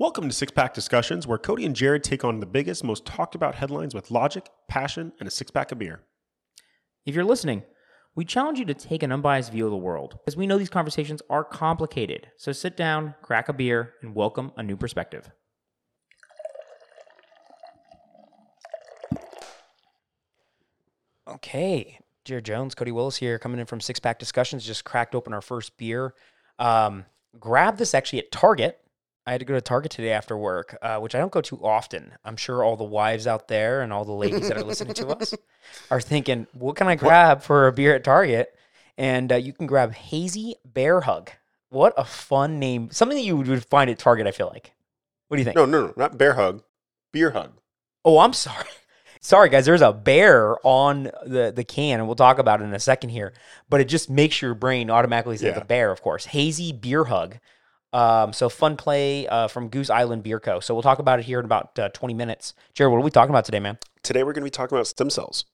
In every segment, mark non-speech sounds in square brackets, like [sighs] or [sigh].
Welcome to Six Pack Discussions, where Cody and Jared take on the biggest, most talked about headlines with logic, passion, and a six pack of beer. If you're listening, we challenge you to take an unbiased view of the world, because we know these conversations are complicated. So sit down, crack a beer, and welcome a new perspective. Okay, Jared Jones, Cody Willis here, coming in from Six Pack Discussions. Just cracked open our first beer. Um, grabbed this actually at Target. I had to go to Target today after work, uh, which I don't go to often. I'm sure all the wives out there and all the ladies that are listening to us [laughs] are thinking, "What can I grab for a beer at Target?" And uh, you can grab Hazy Bear Hug. What a fun name! Something that you would find at Target. I feel like. What do you think? No, no, no, not bear hug, beer hug. Oh, I'm sorry. [laughs] Sorry, guys. There's a bear on the, the can, and we'll talk about it in a second here. But it just makes your brain automatically say Yeah. a bear, of course. Hazy Beer Hug. Um, so fun play uh, from Goose Island Beer Co. So we'll talk about it here in about uh, 20 minutes. Jared, what are we talking about today, man? Today we're going to be talking about stem cells.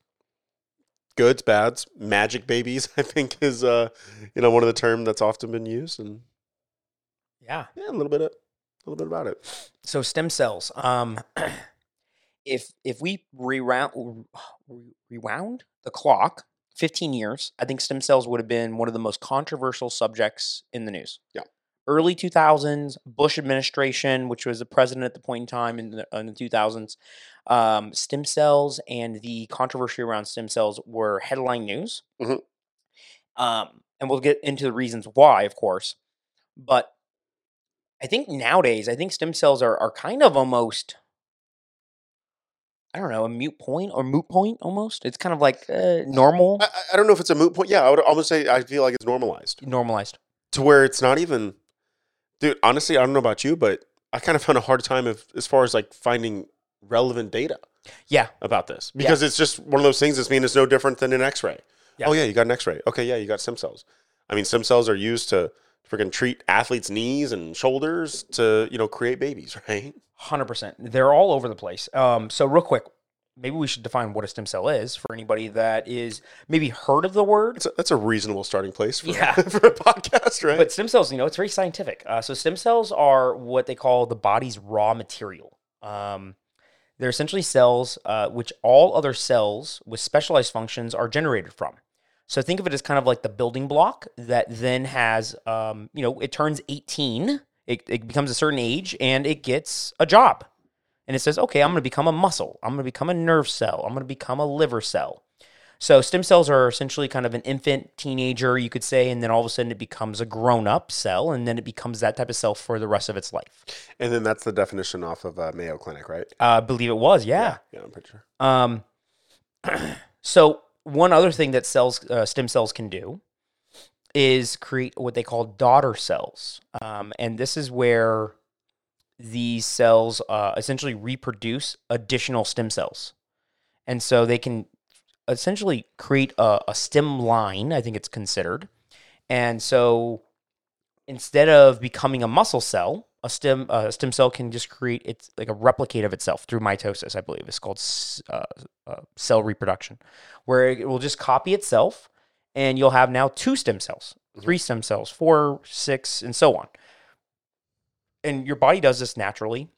Goods, bads, magic babies. [laughs] I think is uh, you know one of the term that's often been used, and Yeah. yeah, a little bit, of, a little bit about it. So stem cells. Um, [clears throat] if if we rewound rewound the clock 15 years, I think stem cells would have been one of the most controversial subjects in the news. Yeah. Early 2000s, Bush administration, which was the president at the point in time in the, in the 2000s, um, stem cells and the controversy around stem cells were headline news. Mhm. Um, and we'll get into the reasons why, of course. But I think nowadays, I think stem cells are, are kind of almost, I don't know, a mute point or moot point almost. It's kind of like uh, normal, I- I don't know if it's a moot point. Yeah, I would almost say I feel like it's normalized normalized. to where it's not even. Dude, honestly, I don't know about you, but I kind of found a hard time of, as far as like finding relevant data Yeah, about this because it's just one of those things. That's mean it's no different than an X-ray. Yeah. Oh yeah, you got an X-ray. Okay, yeah, you got stem cells. I mean, stem cells are used to freaking treat athletes' knees and shoulders to you know create babies, [laughs] right? hundred percent. They're all over the place. Um, so real quick, maybe we should define what a stem cell is for anybody that is maybe heard of the word. That's a, that's a reasonable starting place for, Yeah. [laughs] for a podcast, right? But stem cells, you know, it's very scientific. Uh, so stem cells are what they call the body's raw material. Um, they're essentially cells uh, which all other cells with specialized functions are generated from. So think of it as kind of like the building block that then has, um, you know, it turns 18, it, it becomes a certain age, and it gets a job. And it says, okay, I'm going to become a muscle. I'm going to become a nerve cell. I'm going to become a liver cell. So stem cells are essentially kind of an infant, teenager, you could say, and then all of a sudden it becomes a grown-up cell, and then it becomes that type of cell for the rest of its life. and then that's the definition off of uh, Mayo Clinic, right? Uh, I believe it was, yeah. yeah, I'm pretty sure. Um, [clears throat] so one other thing that cells, uh, stem cells can do, is create what they call daughter cells, um, and this is where these cells uh, essentially reproduce additional stem cells, and so they can essentially create a, a stem line. I think it's considered, and so instead of becoming a muscle cell, a stem a stem cell can just create it's like a replicate of itself through mitosis. I believe it's called uh, uh, cell reproduction, where it will just copy itself, and you'll have now two stem cells, three stem cells, four, six, and so on. And your body does this naturally,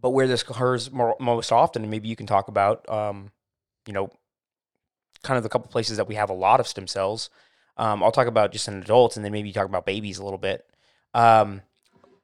but where this occurs more, most often, and maybe you can talk about, um, you know, kind of the couple places that we have a lot of stem cells. Um, I'll talk about just in adults, and then maybe talk about babies a little bit. Um,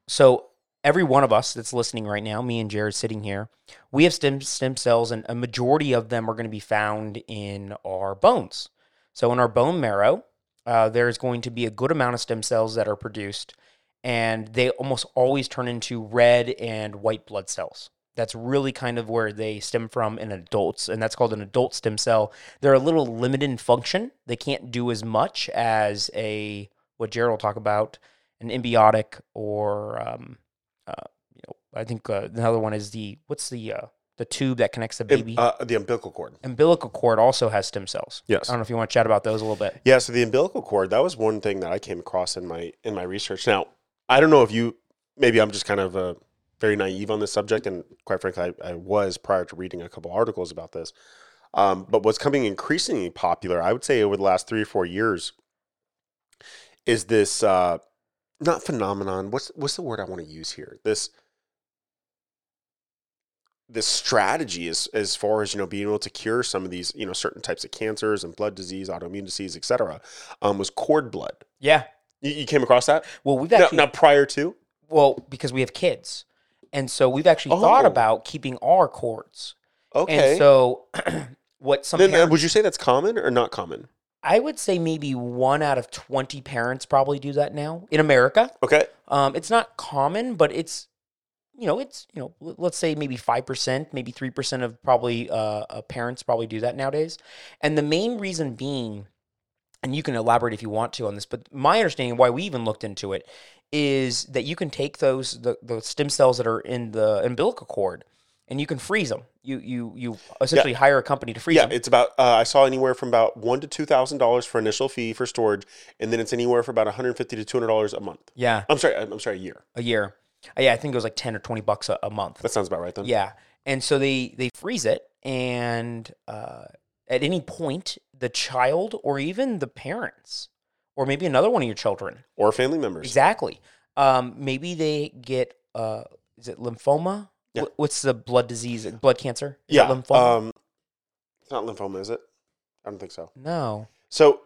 so every one of us that's listening right now, me and Jared sitting here, we have stem stem cells, and a majority of them are going to be found in our bones. So in our bone marrow, uh, there's going to be a good amount of stem cells that are produced, and they almost always turn into red and white blood cells. That's really kind of where they stem from in adults, and that's called an adult stem cell. They're a little limited in function. They can't do as much as a what Jared will talk about, an embiotic or um, uh, you know, I think uh, another one is the what's the uh, the tube that connects the baby. uh, the umbilical cord. Umbilical cord also has stem cells. Yes. I don't know if you want to chat about those a little bit. Yeah, so the umbilical cord, that was one thing that I came across in my in my research. Now, I don't know if you maybe I'm just kind of uh, very naive on this subject, and quite frankly, I, I was prior to reading a couple articles about this. Um, but what's coming increasingly popular, I would say, over the last three or four years, is this uh, not phenomenon. What's what's the word I want to use here? This this strategy as as far as you know being able to cure some of these you know certain types of cancers and blood disease, autoimmune disease, etc. Um, was cord blood. Yeah. You, you came across that? Well, we've actually now prior to well because we have kids, and so we've actually thought Oh. about keeping our cords. okay. And so [clears throat] what some then, parents, would you say that's common or not common? I would say maybe one out of twenty parents probably do that now in America. Okay. Um, it's not common, but it's you know it's you know let's say maybe five percent, maybe three percent of probably uh, uh, parents probably do that nowadays. And the main reason being, and you can elaborate if you want to on this, but my understanding why we even looked into it is that you can take those the, the stem cells that are in the umbilical cord and you can freeze them. You you you essentially hire a company to freeze Yeah, them. it's about. Uh, I saw anywhere from about one to two thousand dollars for initial fee for storage, and then it's anywhere for about one hundred fifty to two hundred dollars a month. Yeah, I'm sorry. I'm I'm sorry, a year. a year. Uh, yeah, I think it was like ten or twenty bucks a, a month. That sounds about right then. Yeah, and so they they freeze it, and uh, at any point, the child or even the parents, or maybe another one of your children, Or family members. exactly. Um, maybe they get uh, is it lymphoma? Yeah. What's the blood disease? Blood cancer? Is Yeah. lymphoma. Um, it's not lymphoma, is it? I don't think so. no, So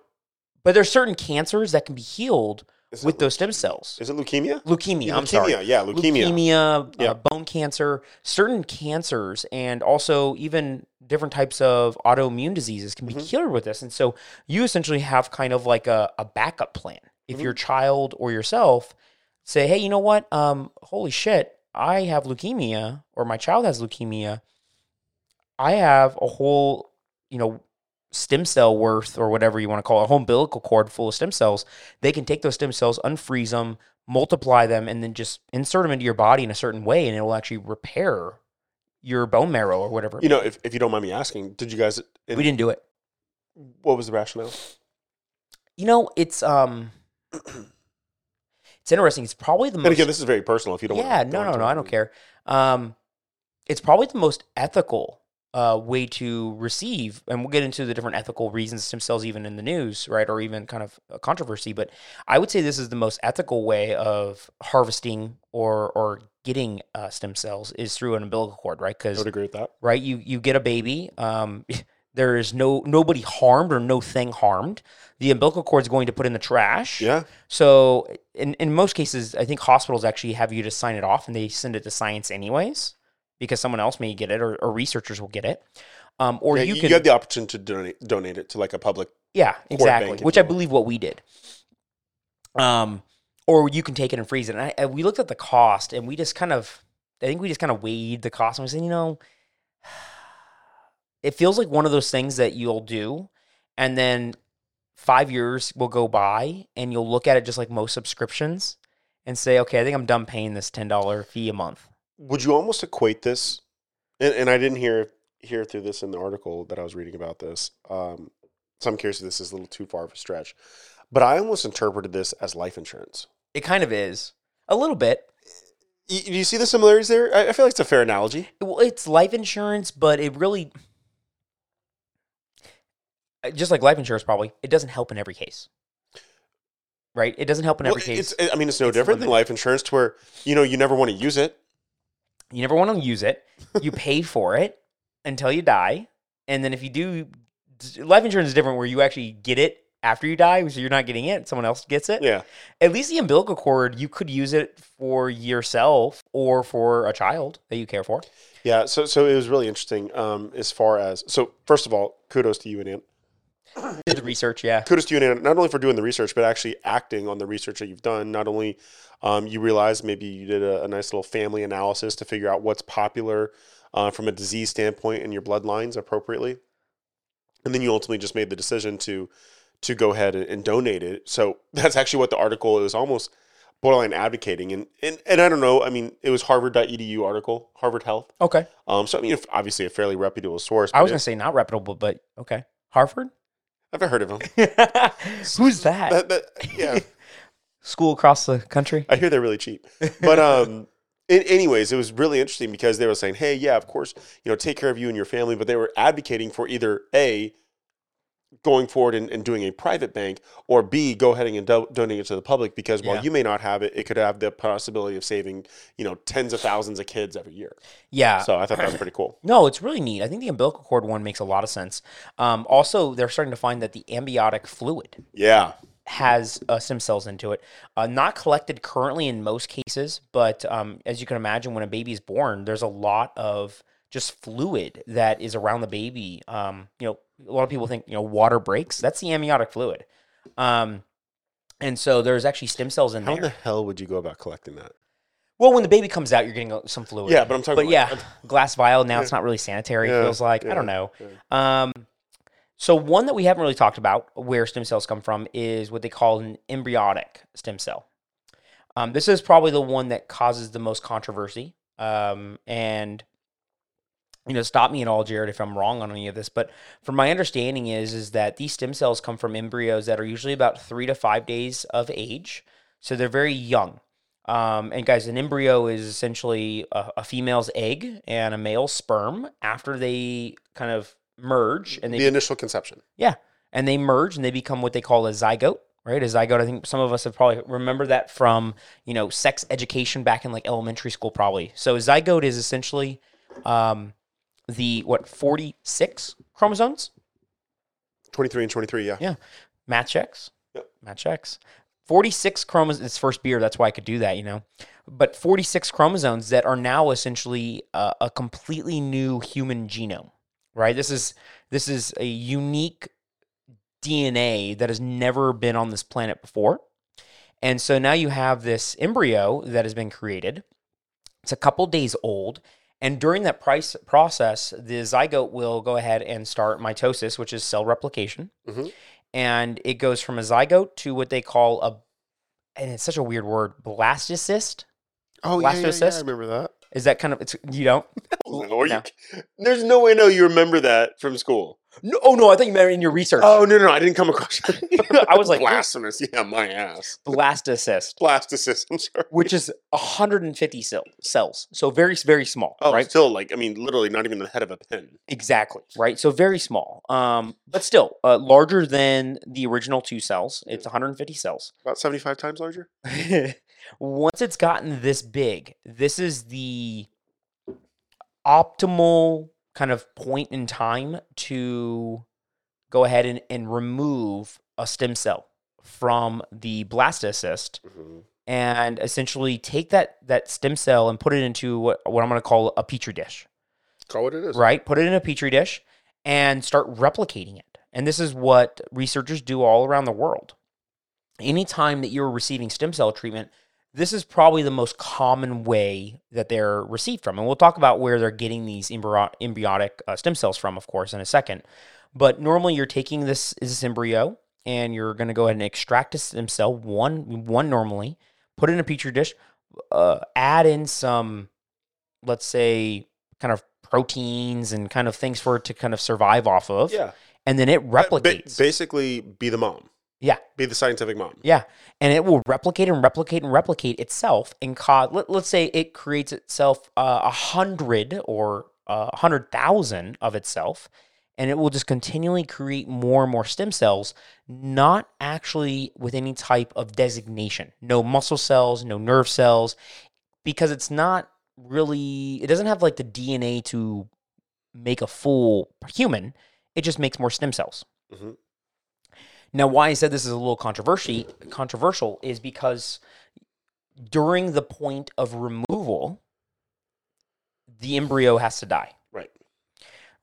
but there's certain cancers that can be healed with it, those stem cells. is it leukemia? Leukemia. I'm leukemia. sorry. Yeah, leukemia. leukemia, Yeah. uh, bone cancer, certain cancers, and also even different types of autoimmune diseases can be Mhm. cured with this. And so you essentially have kind of like a, a backup plan. If Mhm. your child or yourself say, hey, you know what? Um, holy shit, I have leukemia, or my child has leukemia. I have a whole, you know, stem cell worth or whatever you want to call it, a whole umbilical cord full of stem cells. They can take those stem cells, unfreeze them, multiply them, and then just insert them into your body in a certain way, and it will actually repair your bone marrow or whatever. You know, if, if you don't mind me asking, did you guys? we didn't do it. What was the rationale? You know, it's um, it's interesting. It's probably the most. And again, this is very personal. If you don't, yeah, no, no, no. I don't care. Um, it's probably the most ethical uh, way to receive, and we'll get into the different ethical reasons stem cells even in the news, right, or even kind of a controversy. But I would say this is the most ethical way of harvesting or or getting uh, stem cells is through an umbilical cord, right? Because I would agree with that. right, you you get a baby. Um, [laughs] there is no nobody harmed or no thing harmed. The umbilical cord is going to put in the trash. Yeah. So in in most cases, I think hospitals actually have you to sign it off, and they send it to science anyways, because someone else may get it, or, or researchers will get it. Um, or Yeah, you you, can, you have the opportunity to donate donate it to like a public. yeah, exactly, which I believe what we did. Um, or you can take it and freeze it. And, I, and we looked at the cost, and we just kind of, I think we just kind of weighed the cost, and we said, you know, it feels like one of those things that you'll do, and then five years will go by, and you'll look at it just like most subscriptions, and say, okay, I think I'm done paying this ten dollar fee a month. Would you almost equate this? And, and I didn't hear hear through this in the article that I was reading about this. Um, so I'm curious if this is a little too far of a stretch, but I almost interpreted this as life insurance. It kind of is a little bit. Y- Do you see the similarities there? I, I feel like it's a fair analogy. Well, it's life insurance, but it really, uh, just like life insurance, probably it doesn't help in every case, right? It doesn't help in Well, every case. it's, I mean, it's no It's different than life insurance, to where you know you never want to use it. You never want to use it. You pay for it until you die, and then if you do, life insurance is different, where you actually get it after you die, so you're not getting it; someone else gets it. Yeah, At least the umbilical cord, you could use it for yourself or for a child that you care for. yeah. So, so it was really interesting. Um, as far as so, first of all, kudos to you and Ant. Did the research, yeah. kudos to you, Nana, not only for doing the research, but actually acting on the research that you've done. Not only um, you realize maybe you did a, a nice little family analysis to figure out what's popular uh, from a disease standpoint in your bloodlines appropriately, and then you ultimately just made the decision to to go ahead and, and donate it. So [laughs] that's actually what the article is almost borderline advocating. And, and and I don't know. I mean, it was Harvard.edu article, Harvard Health. Okay. Um, so I mean, obviously a fairly reputable source. I was gonna say not reputable, but okay. Harvard? I've never heard of him. [laughs] Who's that? That- that- yeah. [laughs] School across the country? I hear they're really cheap. But um [laughs] in, anyways, it was really interesting because they were saying, "Hey, yeah, of course, you know, take care of you and your family," but they were advocating for either A going forward and, and doing a private bank, or B, go ahead and do- donate it to the public because while Yeah. you may not have it, it could have the possibility of saving, you know, tens of thousands of kids every year. Yeah. So I thought that was pretty cool. [clears throat] No, it's really neat. I think the umbilical cord one makes a lot of sense. Um, also, they're starting to find that the amniotic fluid Yeah. Has uh, stem cells into it. Uh, not collected currently in most cases, but um, as you can imagine, when a baby is born, there's a lot of just fluid that is around the baby. Um, you know, a lot of people think you know water breaks. That's the amniotic fluid. Um, and so there's actually stem cells in there. How the hell would you go about collecting that? well, when the baby comes out, you're getting uh, some fluid. Yeah, but I'm talking But about yeah, glass vial. Now it's not really sanitary. Yeah, It feels like I don't know. Um, so one that we haven't really talked about where stem cells come from is what they call an embryonic stem cell. Um, this is probably the one that causes the most controversy. Um, and you know, stop me at all, Jared, if I'm wrong on any of this. But from my understanding is is that these stem cells come from embryos that are usually about three to five days of age, so they're very young. Um, and guys, an embryo is essentially a, a female's egg and a male's sperm after they kind of merge and they The initial conception. yeah, and they merge and they become what they call a zygote, right? A zygote. I think some of us have probably remember that from you know sex education back in like elementary school, probably. So zygote is essentially um, the what forty six chromosomes. 23 and 23, yeah. Yeah, match X. Yep. Match X. 46 chromosomes. It's first beer. That's why I could do that, you know. But 46 chromosomes that are now essentially uh, a completely new human genome, right? This is this is a unique DNA that has never been on this planet before. And so now you have this embryo that has been created. It's a couple days old. And during that price process, the zygote will go ahead and start mitosis, which is cell replication. Mhm. And it goes from a zygote to what they call a, and it's such a weird word, blastocyst. Oh, yeah, yeah, yeah, I remember that. Is that kind of, it's, you don't? No, you- there's no way no you remember that from school. No, oh, no, I think you meant in your research. Oh, no, no, no, I didn't come across [laughs] it. [laughs] I was like, blasphemous. Yeah, my ass. Blastocyst, Blastocyst, I'm sorry. which is 150 cell, cells. So very, very small, Oh, right? still, like, I mean, literally not even the head of a pin. Exactly. Right. So very small. Um, but still uh, larger than the original two cells. It's 150 cells. About 75 times larger? [laughs] Once it's gotten this big, this is the optimal kind of point in time to go ahead and, and remove a stem cell from the blastocyst Mhm. and essentially take that that stem cell and put it into what, what I'm going to call a petri dish Call what it is. right? Put it in a petri dish and start replicating it. And this is what researchers do all around the world. Anytime that you're receiving stem cell treatment, this is probably the most common way that they're received from. And we'll talk about where they're getting these embryo- embryonic uh, stem cells from, of course, in a second. But normally you're taking this, this embryo and you're going to go ahead and extract a stem cell, one, one normally, put it in a petri dish, uh, add in some, let's say, kind of proteins and kind of things for it to kind of survive off of. Yeah. And then it Ba- ba- replicates. basically, be the mom. Yeah. Be the scientific mom. Yeah. And it will replicate and replicate and replicate itself and cause, let, let's say it creates itself uh, a hundred or uh, a hundred thousand of itself. And it will just continually create more and more stem cells, not actually with any type of designation. No muscle cells, no nerve cells, because it's not really, it doesn't have like the DNA to make a full human. It just makes more stem cells. Mhm. Now, why I said this is a little controversy controversial is because during the point of removal, the embryo has to die. Right.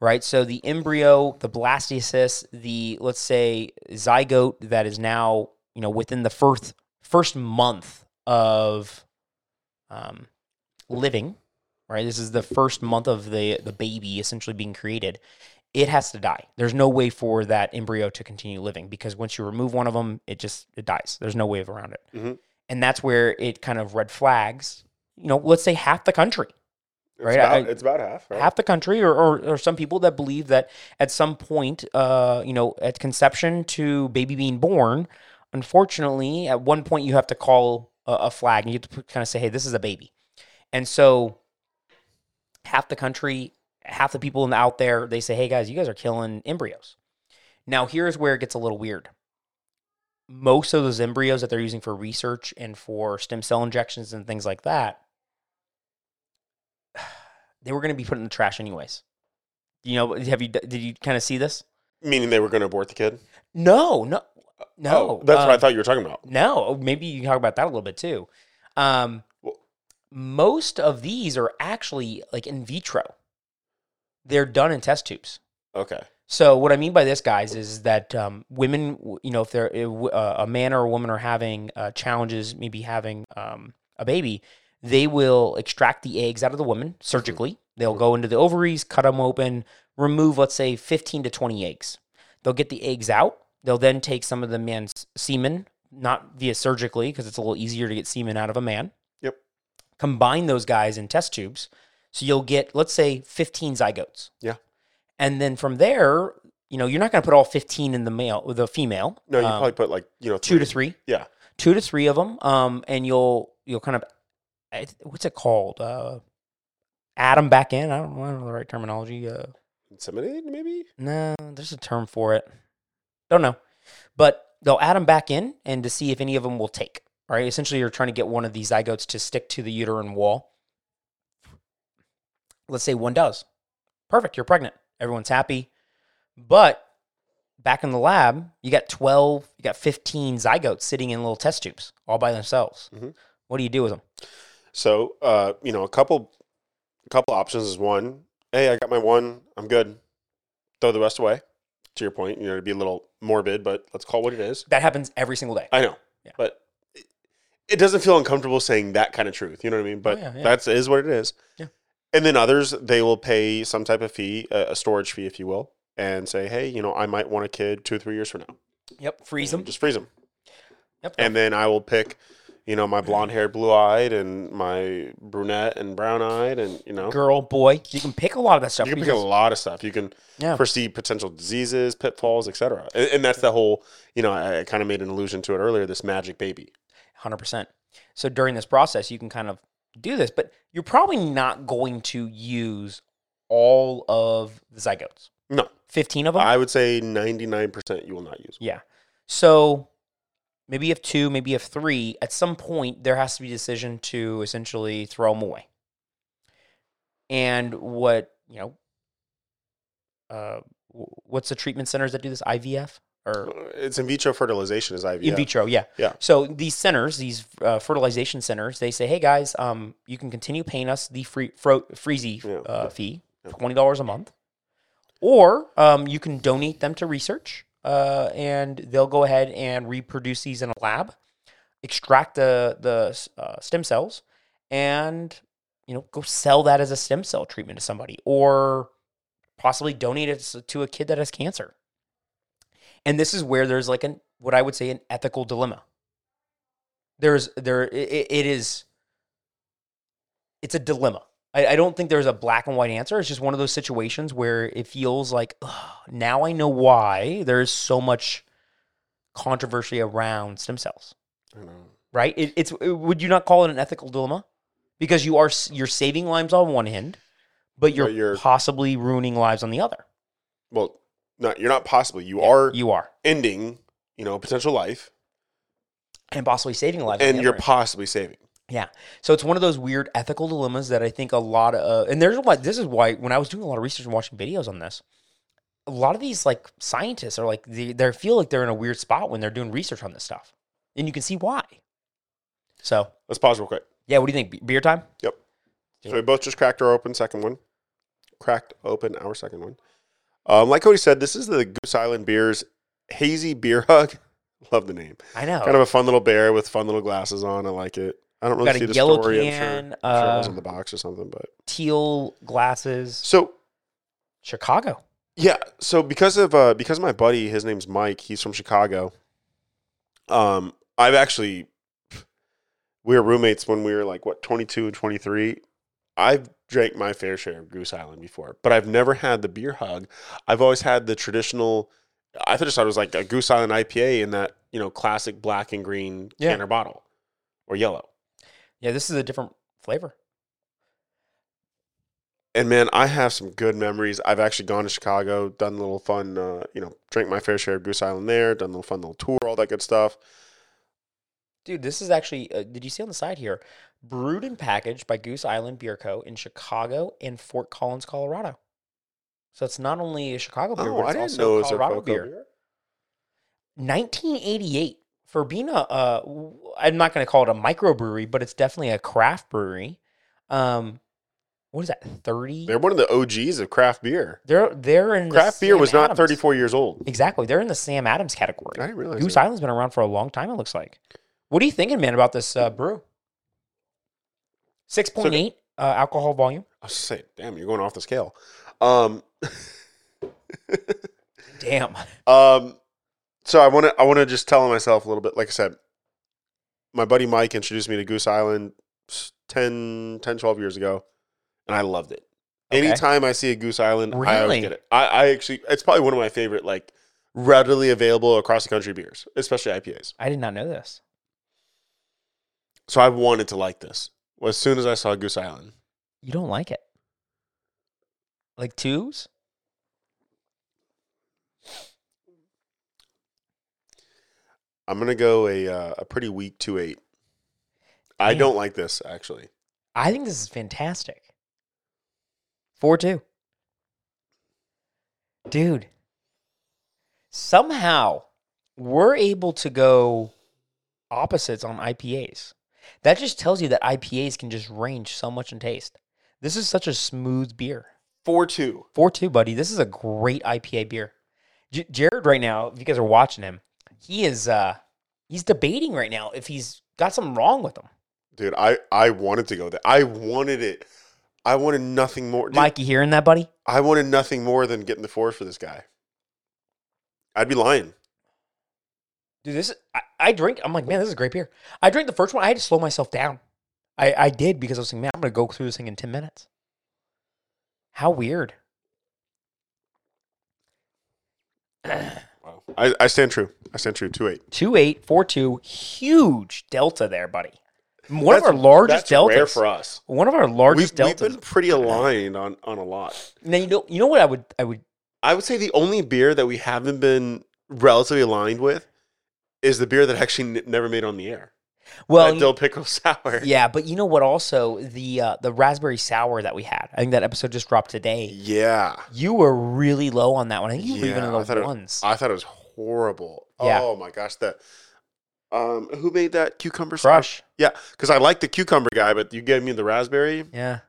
Right. So the embryo, the blastocyst, the let's say zygote that is now you know within the first first month of um, living, right? This is the first month of the the baby essentially being created. It has to die. There's no way for that embryo to continue living because once you remove one of them, it just it dies. There's no way around it, Mhm. and that's where it kind of red flags. You know, let's say half the country It's Right, About, I- it's about half, right? half the country or, or, or some people that believe that at some point uh, you know at conception to baby being born unfortunately at one point you have to call a, a flag and you have to kind of say hey this is a baby and so half the country half the people in- out there they say hey guys you guys are killing embryos Now, here's where it gets a little weird. Most of those embryos that they're using for research and for stem cell injections and things like that, [sighs] they were going to be put in the trash anyways. You know, have you did you kind of see this? Meaning they were going to abort the kid? No, no, no. Oh, that's what I um, thought you were talking about. No, maybe you can talk about that a little bit too. Um, Well- most of these are actually like in vitro. They're done in test tubes. Okay. So what I mean by this, guys, is that um, women, you know, if they're uh, a man or a woman are having uh, challenges, maybe having um, a baby, they will extract the eggs out of the woman surgically. They'll go into the ovaries, cut them open, remove, let's say, fifteen to twenty eggs. They'll get the eggs out. They'll then take some of the man's semen, not via surgically, because it's a little easier to get semen out of a man. Yep. Combine those guys in test tubes, so you'll get, let's say, fifteen zygotes. Yeah. And then from there, you know, you're not going to put all 15 in the male, the female. No, you Um, probably put like, you know, two to three, Yeah. two to three of them. Um, and you'll you'll kind of what's it called? Uh, add them back in. I don't, I don't know the right terminology. Uh, Inseminated, maybe? no, there's a term for it. Don't know, but they'll add them back in and to see if any of them will take. All right, essentially, you're trying to get one of these zygotes to stick to the uterine wall. Let's say one does. Perfect, you're pregnant. Everyone's happy. But back in the lab, you got 12, you got 15 zygotes sitting in little test tubes all by themselves. Mhm. What do you do with them? So, uh, you know, a couple, a couple options is one, hey, I got my one, I'm good. Throw the rest away. To your point, you know, to be a little morbid, but let's call it what it is. That happens every single day. I know, Yeah. but it, it doesn't feel uncomfortable saying that kind of truth. You know what I mean? But yeah, yeah. that's is what it is. Yeah. And then others, they will pay some type of fee, a, storage fee, if you will, and say, hey, you know, I might want a kid two or three years from now. Yep, freeze them. Just freeze them. Yep. And then I will pick, you know, my blonde haired, blue eyed, and my brunette and brown eyed, and you know, Girl, boy, you can pick a lot of that stuff. you can pick a lot of stuff. You can yeah. foresee potential diseases, pitfalls, etc. And, and that's the whole. You know, I, I kind of made an allusion to it earlier. This magic baby. Hundred percent. So during this process, you can kind of do this, but you're probably not going to use all of the zygotes. No, Fifteen of them. I would say ninety nine percent you will not use. yeah. So maybe you have two, maybe you have three. At some point, there has to be a decision to essentially throw them away. And what you know, uh, what's the treatment centers that do this? IVF or It's in vitro fertilization is IVF. in vitro yeah Yeah. so these centers these uh, fertilization centers they say hey guys um you can continue paying us the free fro- freezy Yeah. uh, fee $20 a month or um, you can donate them to research uh, and they'll go ahead and reproduce these in a lab extract the the uh, stem cells and you know go sell that as a stem cell treatment to somebody or possibly donate it to a kid that has cancer and this is where there's like an what I would say an ethical dilemma. There's there it, it is it's a dilemma. I, I don't think there's a black and white answer. It's just one of those situations where it feels like "Ugh, now I know why there's so much controversy around stem cells. I know. Right? It, it's would you not call it an ethical dilemma? Because you are you're saving lives on one hand, but you're, But you're- possibly ruining lives on the other. Well, no, you're not possibly. You are You are, ending, you know, a potential life, and possibly saving lives. on and you're end. possibly saving. Yeah. So it's one of those weird ethical dilemmas that I think a lot of, and there's why this is why when I was doing a lot of research and watching videos on this, a lot of these like scientists are like they, they feel like they're in a weird spot when they're doing research on this stuff, and you can see why. So Let's pause real quick. yeah, what do you think? Be- Beer time? Yep so we both just cracked our open second one. Cracked open our second one. Um, like Cody said, this is the Goose Island Beers Hazy Beer [laughs] Hug. Love the name. I know. Kind of a fun little bear with fun little glasses on. I like it. I don't really Got a see the yellow story. can, I'm sure, I'm sure it was uh, in the box or something. But Teal glasses. so Chicago. Yeah, so because of uh because of my buddy, his name's Mike, he's from Chicago. Um I've actually we were roommates when we were like what 22 and 23. I've drank my fair share of Goose Island before, but I've never had the beer hug. I've always had the traditional I just thought it was like a Goose Island IPA in that, you know, classic black and green Yeah. can or bottle or yellow. Yeah, this is a different flavor. And man, I have some good memories. I've actually gone to Chicago, done a little fun, uh, you know, drank my fair share of Goose Island there, done a little fun little tour, all that good stuff. Dude, this is actually, uh, did you see on the side here? Brewed and packaged by Goose Island Beer Co. in Chicago and Fort Collins, Colorado. So it's not only a Chicago beer, Oh, but I it's didn't also a a Colorado Foco beer. beer. 1988 for being a, uh, I'm not going to call it a microbrewery, but it's definitely a craft brewery. Um, what is that? 30? They're one of the OGs of craft beer. They're they're in the Craft beer Sam was not Adams. 34 years old. Exactly, they're in the Sam Adams category. I didn't realize Goose. Island's been around for a long time. It looks like. What are you thinking, man, about this uh, brew? Six point eight uh, alcohol volume. I was saying, damn, you're going off the scale. Um, [laughs] Damn. um, so I want to I want to just tell myself a little bit. Like I said, my buddy Mike introduced me to Goose Island s- 10, 10 12 years ago, and I loved it. Okay. Anytime I see a Goose Island, I always get it. I, I actually, it's probably one of my favorite, like readily available across the country beers, especially IPAs. I did not know this. So I wanted to like this. Well, as soon as I saw Goose Island, You don't like it? Like twos? I'm gonna go a uh, a pretty weak two eight. I Damn. don't like this actually. I think this is fantastic. Four two. Dude. Somehow we're able to go opposites on IPAs. That just tells you that IPAs can just range so much in taste. This is such a smooth beer. Four two. 4 2, buddy. This is a great IPA beer. J- Jared, right now, if you guys are watching him, he is uh he's debating right now if he's got something wrong with him. Dude, I I wanted to go there. I wanted it. I wanted nothing more. Dude, Mike, you hearing that, buddy? I wanted nothing more than getting the fours for this guy. I'd be lying. Dude, this I, I drink. I'm like, man, this is a great beer. I drank the first one. I had to slow myself down. I, I did because I was like, man, I'm gonna go through this thing in 10 minutes. How weird. Wow. I, I stand true. I stand true. Two eight. Two eight, four two, huge delta there, buddy. One of our largest that's deltas. rare for us. One of our We've, largest we've been pretty aligned on on a lot. now you know you know what I would I would I would say the only beer that we haven't been relatively aligned with is the beer that actually n- never made on the air. well that dill pickle [laughs] sour. Yeah, but you know what? Also, the uh, the raspberry sour that we had. I think that episode just dropped today. Yeah. You were really low on that one. I think you were even Yeah, in I the thought it- ones. I thought it was horrible. Yeah. Oh my gosh, that. Um, who made that cucumber sour? Crush. Yeah, because I like the cucumber guy, but you gave me the raspberry. Yeah,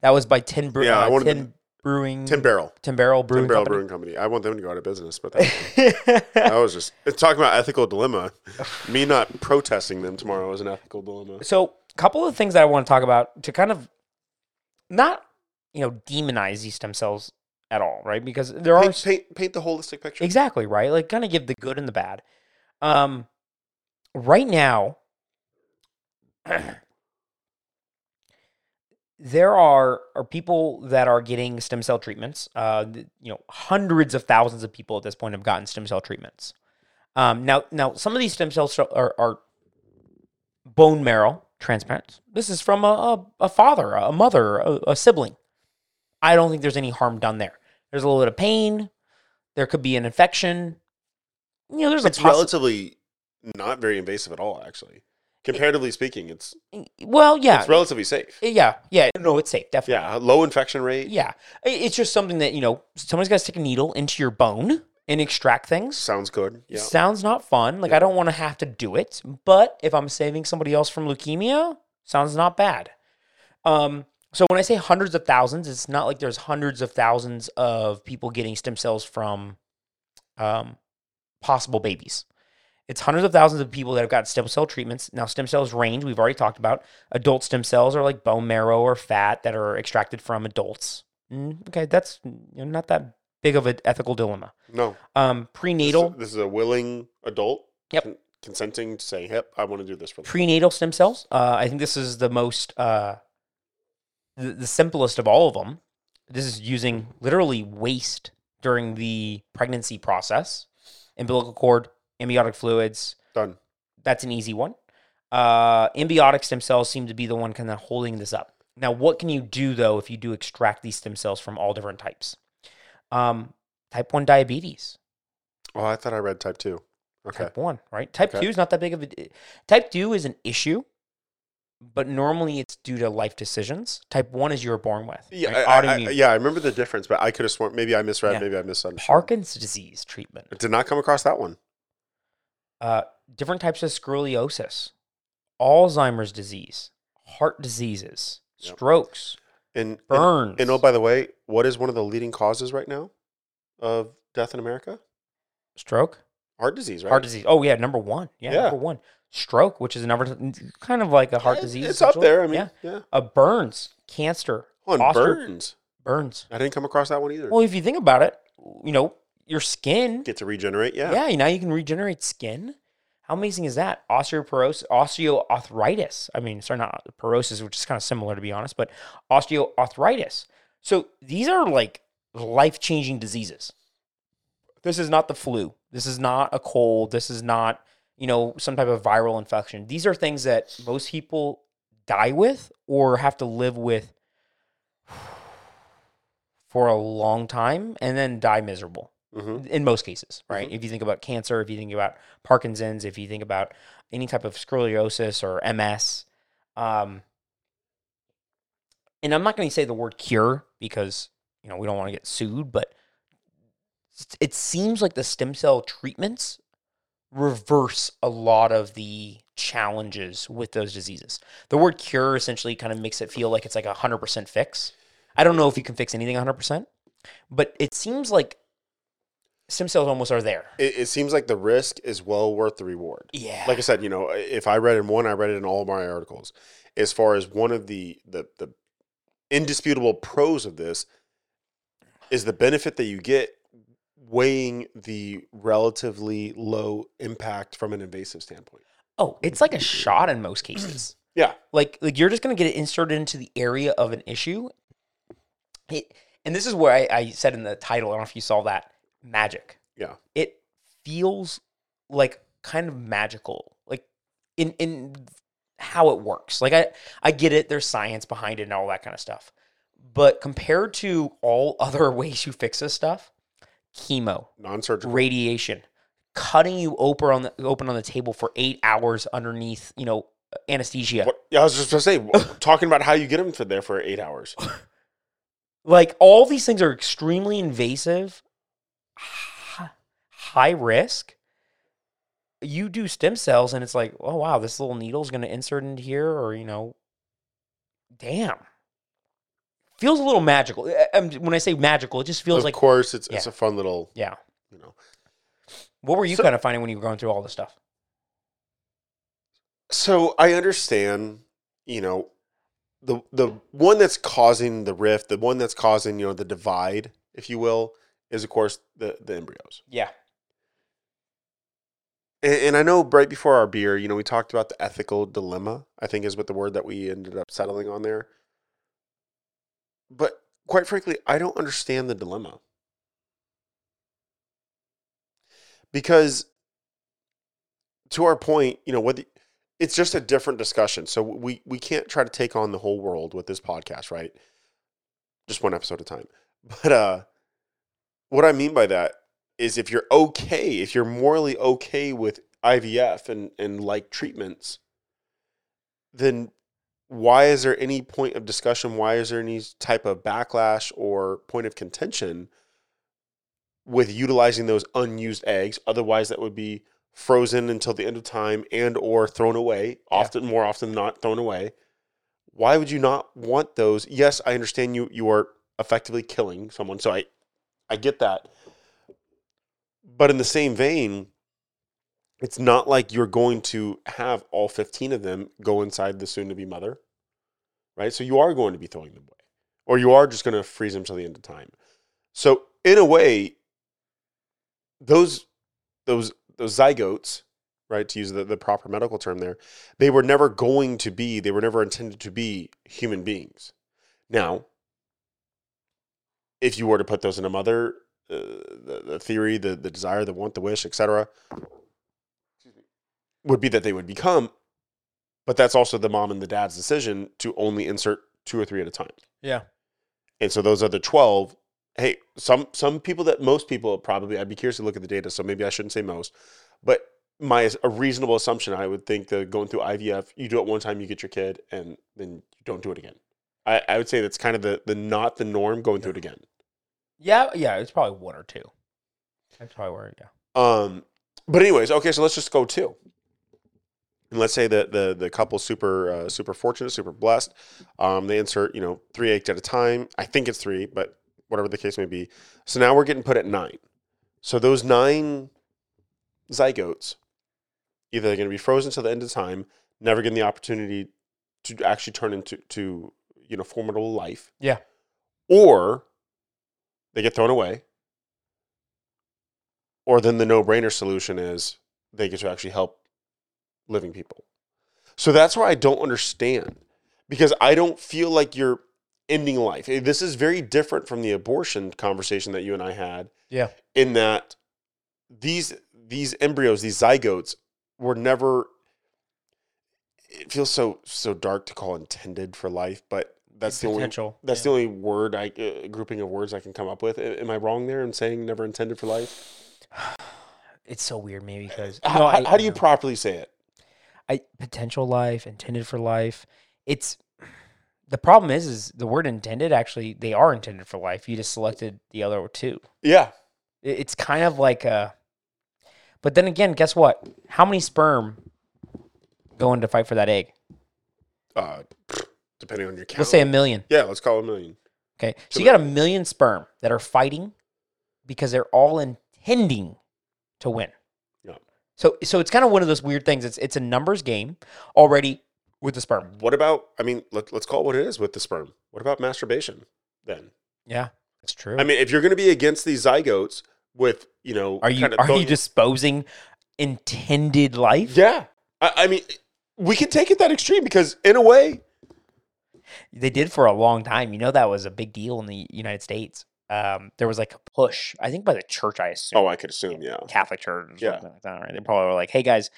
that was by Tin Brew. Yeah, I uh, wanted Tin Brewing. Tin Barrel, Tin Barrel Brewing Barrel Company. Brewing Company. I want them to go out of business, but that, [laughs] that was just it's talking about ethical dilemma. [sighs] Me not protesting them tomorrow is an ethical dilemma. so, a couple of things that I want to talk about to kind of not you know demonize these stem cells at all, right? Because there are Paint, paint, paint the holistic picture. Exactly, right? Like kind of give the good and the bad. Um right now [clears throat] there are are people that are getting stem cell treatments. Uh you know, hundreds of thousands of people at this point have gotten stem cell treatments. Um now now some of these stem cells are, are bone marrow transplants. This is from a, a, a father, a mother, a, a sibling. I don't think there's any harm done there. There's a little bit of pain. There could be an infection. You know, there's It's a possi- relatively not very invasive at all, actually. Comparatively speaking, it's well, yeah, it's relatively safe. yeah, yeah. No, it's safe, definitely. Yeah, low infection rate. Yeah, it's just something that you know somebody's got to stick a needle into your bone and extract things. Sounds good. Yeah. Sounds not fun. Like Yeah. I don't want to have to do it, but if I'm saving somebody else from leukemia, sounds not bad. Um, so when I say hundreds of thousands, it's not like there's hundreds of thousands of people getting stem cells from um, possible babies. It's hundreds of thousands of people that have got stem cell treatments. Now, stem cells range. We've already talked about adult stem cells are like bone marrow or fat that are extracted from adults. Mm, okay, that's you know, not that big of an ethical dilemma. No. Um, This is- prenatal. This is a willing adult. Yep. con- consenting to say, "Yep, I want to do this for." them." prenatal stem cells. Uh, I think this is the most, uh, the, the simplest of all of them. This is using literally waste during the pregnancy process, umbilical cord, amniotic fluids. Done. That's an easy one. Uh, embiotic stem cells seem to be the one kind of holding this up. Now, what can you do though if you do extract these stem cells from all different types? Um, type 1 diabetes, Oh, I thought I read type two. Okay. type 1, right? Type Okay. 2 is not that big of a type 2 is an issue, but normally it's due to life decisions. Type 1 is you were born with. Yeah, right? I, I, yeah, I remember the difference, but I could have sworn maybe I misread, Yeah. maybe I misunderstood. Parkinson's disease treatment. Did not come across that one. Uh, different types of scoliosis, Alzheimer's disease, heart diseases, Yep. strokes, And and, burns. and oh, by the way, what is one of the leading causes right now of death in America? stroke, Heart disease, right? heart disease. Oh yeah, number one. Yeah, Yeah. number one. Stroke, which is another kind of like a heart Yeah, disease. It's up there. I mean, yeah. yeah. Uh, burns, cancer, osteo- burns. burns. I didn't come across that one either. Well, if you think about it, you know, your skin. Get to regenerate, yeah. Yeah, now you can regenerate skin. How amazing is that? Osteoporosis, osteoarthritis. I mean, sorry, not porosis, which is kind of similar to be honest, but osteoarthritis. So these are like life changing diseases. This is not the flu. This is not a cold. This is not, you know, some type of viral infection. These are things that most people die with or have to live with [sighs] for a long time and then die miserable hmm in most cases, right? If you think about cancer, if you think about Parkinson's, if you think about any type of scoliosis or MS, um, and I'm not going to say the word cure because you know we don't want to get sued, but it seems like the stem cell treatments reverse a lot of the challenges with those diseases. The word cure essentially kind of makes it feel like it's like a hundred percent fix. I don't know if you can fix anything hundred percent, but it seems like stem cells almost are there. It, it seems like the risk is well worth the reward. Yeah. Like I said, you know, if I read in one, I read it in all of my articles. As far as one of the the the indisputable pros of this is the benefit that you get weighing the relatively low impact from an invasive standpoint. oh, it's like a shot in most cases. [clears throat] Yeah. Like like you're just gonna get it inserted into the area of an issue. It, and this is where I, I said in the title, I don't know if you saw that magic. Yeah. It feels like kind of magical. Like in in how it works. Like I I get it, there's science behind it and all that kind of stuff. But compared to all [laughs] other ways you fix this stuff, chemo, Non-surgical. radiation, cutting you open on the open on the table for eight hours underneath, you know, anesthesia. What, yeah, I was just going to say, [laughs] talking about how you get them for there for eight hours. Like all these things are extremely invasive, high risk. You do stem cells, and it's like, oh wow, this little needle's going to insert into here, or you know, damn, feels a little magical. Uh, um, When I say magical, it just feels like of course, it's it's a fun little, yeah. you know. What were you So- kind of finding when you were going through all this stuff? So I understand, you know, the the one that's causing the rift, the one that's causing, you know, the divide, if you will, is of course the the embryos. Yeah, And, and I know right before our beer, you know, we talked about the ethical dilemma. I think is what the word that we ended up settling on there. But quite frankly, I don't understand the dilemma because, to our point, you know, whether it's just a different discussion. So we we can't try to take on the whole world with this podcast, right? Just one episode at a time. But uh, what I mean by that is if you're okay, if you're morally okay with IVF and, and like treatments, then why is there any point of discussion? Why is there any type of backlash or point of contention with utilizing those unused eggs? Otherwise, that would be frozen until the end of time and or thrown away. Yeah. Often, more often than not, thrown away. Why would you not want those? Yes, I understand you you are effectively killing someone, so I I get that. But in the same vein, it's not like you're going to have all 15 of them go inside the soon to be mother, right? So you are going to be throwing them away, or you are just going to freeze them till the end of time. So in a way, those those those zygotes, right, to use the, the proper medical term there, they were never going to be, they were never intended to be human beings. Now, if you were to put those in a mother, uh, the, the theory, the, the desire, the want, the wish, etc., would be that they would become. But that's also the mom and the dad's decision to only insert two or three at a time. Yeah. And so those other 12, hey, some some people that most people probably I'd be curious to look at the data, so maybe I shouldn't say most, but my a reasonable assumption I would think that going through IVF, you do it one time, you get your kid, and then you don't do it again. I, I would say that's kind of the the not the norm going through it again. Yeah. Yeah. It's probably one or two. That's probably where, yeah. Um, but anyways, okay, so let's just go two. And let's say that the the couple's super uh, super fortunate, super blessed. Um, they insert you know three eggs at a time. I think it's three, but whatever the case may be. So now we're getting put at nine. So those nine zygotes, either they're going to be frozen till the end of time, never getting the opportunity to actually turn into to you know formidable life. Yeah. Or they get thrown away. Or then the no-brainer solution is they get to actually help living people. So that's where I don't understand because I don't feel like you're ending life. Eh, This is very different from the abortion conversation that you and I had Yeah. in that these these embryos, these zygotes were never it feels so so dark to call intended for life, but that's the only that's yeah. the only word I uh, grouping of words I can come up with. Am I wrong there in saying never intended for life? [sighs] It's so weird, maybe because How, no, how- I- how do you properly say it? I potential life, intended for life. It's the problem is is the word intended actually they are intended for life. You just selected the other two. Yeah, It- It's kind of like a but then again, guess what? How many sperm go in to fight for that egg? uh, depending on your count. Let's say a million. yeah, let's call it a million. Okay. So So you got a million sperm that are fighting because they're all intending to win. Yeah. So so it's kind of one of those weird things. It's it's a numbers game already with the sperm. What about? I mean, let, let's call it what it is with the sperm. What about masturbation? Then Yeah. That's true. I mean, if you're going to be against these zygotes with you know, Are you are you disposing intended life? Yeah, I, I mean, we can take it that extreme because in a way, They did for a long time. You know that was a big deal in the United States. Um, there was like a push, I think by the church, I assume. oh, I could assume, yeah, Catholic Church Yeah. like that, right? They probably were like, "Hey guys,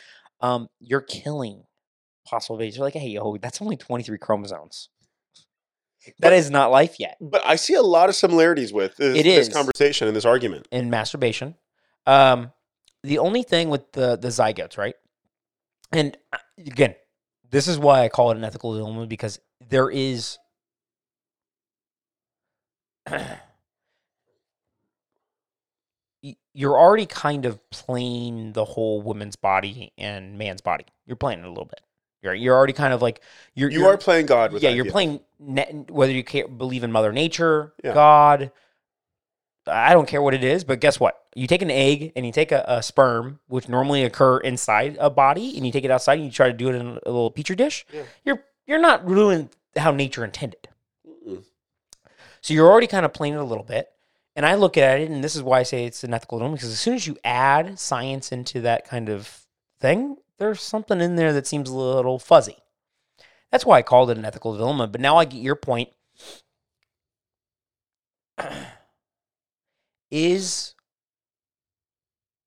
um, you're killing possible babies." You're like, "Hey, yo, that's only 23 chromosomes. That But- is not life yet." But I see a lot of similarities with this, It this conversation and this argument. In masturbation, um, the only thing with the the zygotes, right? And uh, again, this is why I call it an ethical dilemma because there is. You're already kind of playing the whole woman's body and man's body. You're playing it a little bit. You're you're already kind of like you're You you're- are playing God with yeah, that, you're playing ne- whether you care, believe in Mother Nature, Yeah. God. I don't care what it is, but guess what? You take an egg and you take a, a sperm, which normally occur inside a body, and you take it outside and you try to do it in a little petri dish. Yeah. You're you're not ruining how nature intended. Mm-mm. So you're already kind of playing it a little bit. And I look at it, and this is why I say it's an ethical dilemma, because as soon as you add science into that kind of thing, there's something in there that seems a little fuzzy. That's why I called it an ethical dilemma. But now I get your point. [clears throat] Is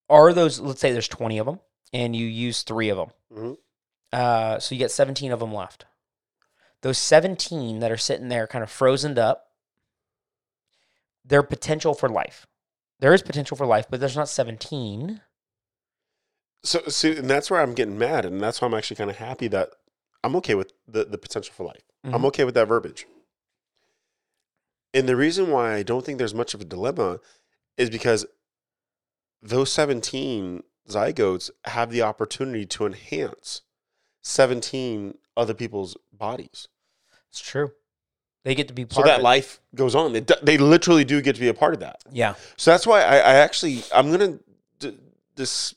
are those? Let's say there's 20 of them, and you use three of them. Mhm. Uh, so you get 17 of them left. Those 17 that are sitting there, kind of frozen up, their potential for life. There is potential for life, but there's not 17. So, see, and that's where I'm getting mad, and that's why I'm actually kind of happy that I'm okay with the, the potential for life. I'm Mhm. okay with that verbiage. And the reason why I don't think there's much of a dilemma is because those 17 zygotes have the opportunity to enhance 17 other people's bodies. It's true. They get to be So part that of it. life goes on. They, they literally do get to be a part of that. Yeah. So that's why I, I actually I'm gonna d- dis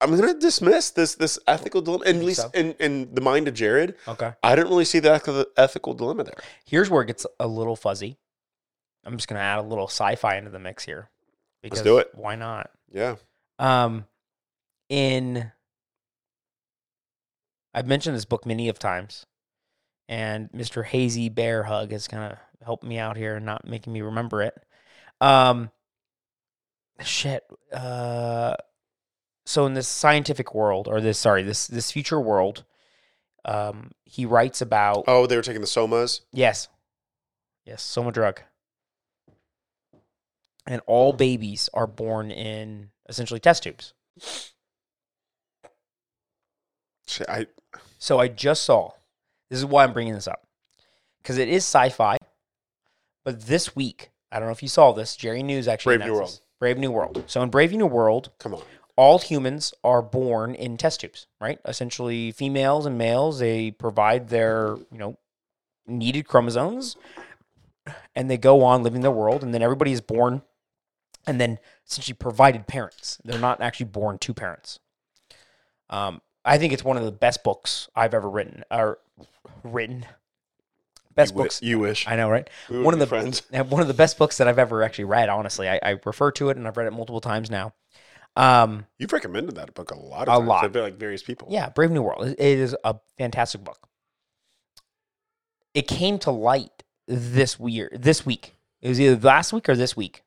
I'm gonna dismiss this this ethical dilemma. At least so? in, in the mind of Jared, Okay. I didn't really see the ethical, ethical dilemma there. Here's where it gets a little fuzzy. I'm just gonna add a little sci-fi into the mix here. Let's do it. Why not? Yeah. Um, in I've mentioned this book many of times, and Mr. Hazy Bear Hug has kind of helped me out here and not making me remember it. Um, shit. Uh, so in this scientific world, or this sorry, this this future world, Um, he writes about Oh, they were taking the somas. yes, yes, soma drug, and all babies are born in essentially test tubes. I So I just saw. This is why I'm bringing this up because it is sci-fi. But this week, I don't know if you saw this. Jerry News actually Brave New announced this. Brave New World. So in Brave New World, come on. all humans are born in test tubes, right? Essentially, females and males they provide their you know needed chromosomes, and they go on living their world, and then everybody is born, and then essentially provided parents. They're not actually born to parents. Um, I think it's one of the best books I've ever written. Or written best you books. you wish. I know, right? We one of the friends. [laughs] one of the best books that I've ever actually read. Honestly, I, I refer to it and I've read it multiple times now. Um, You've recommended that book a lot of A times. lot. Like various people. yeah, Brave New World. It is a fantastic book. It came to light this weird this week. It was either last week or this week.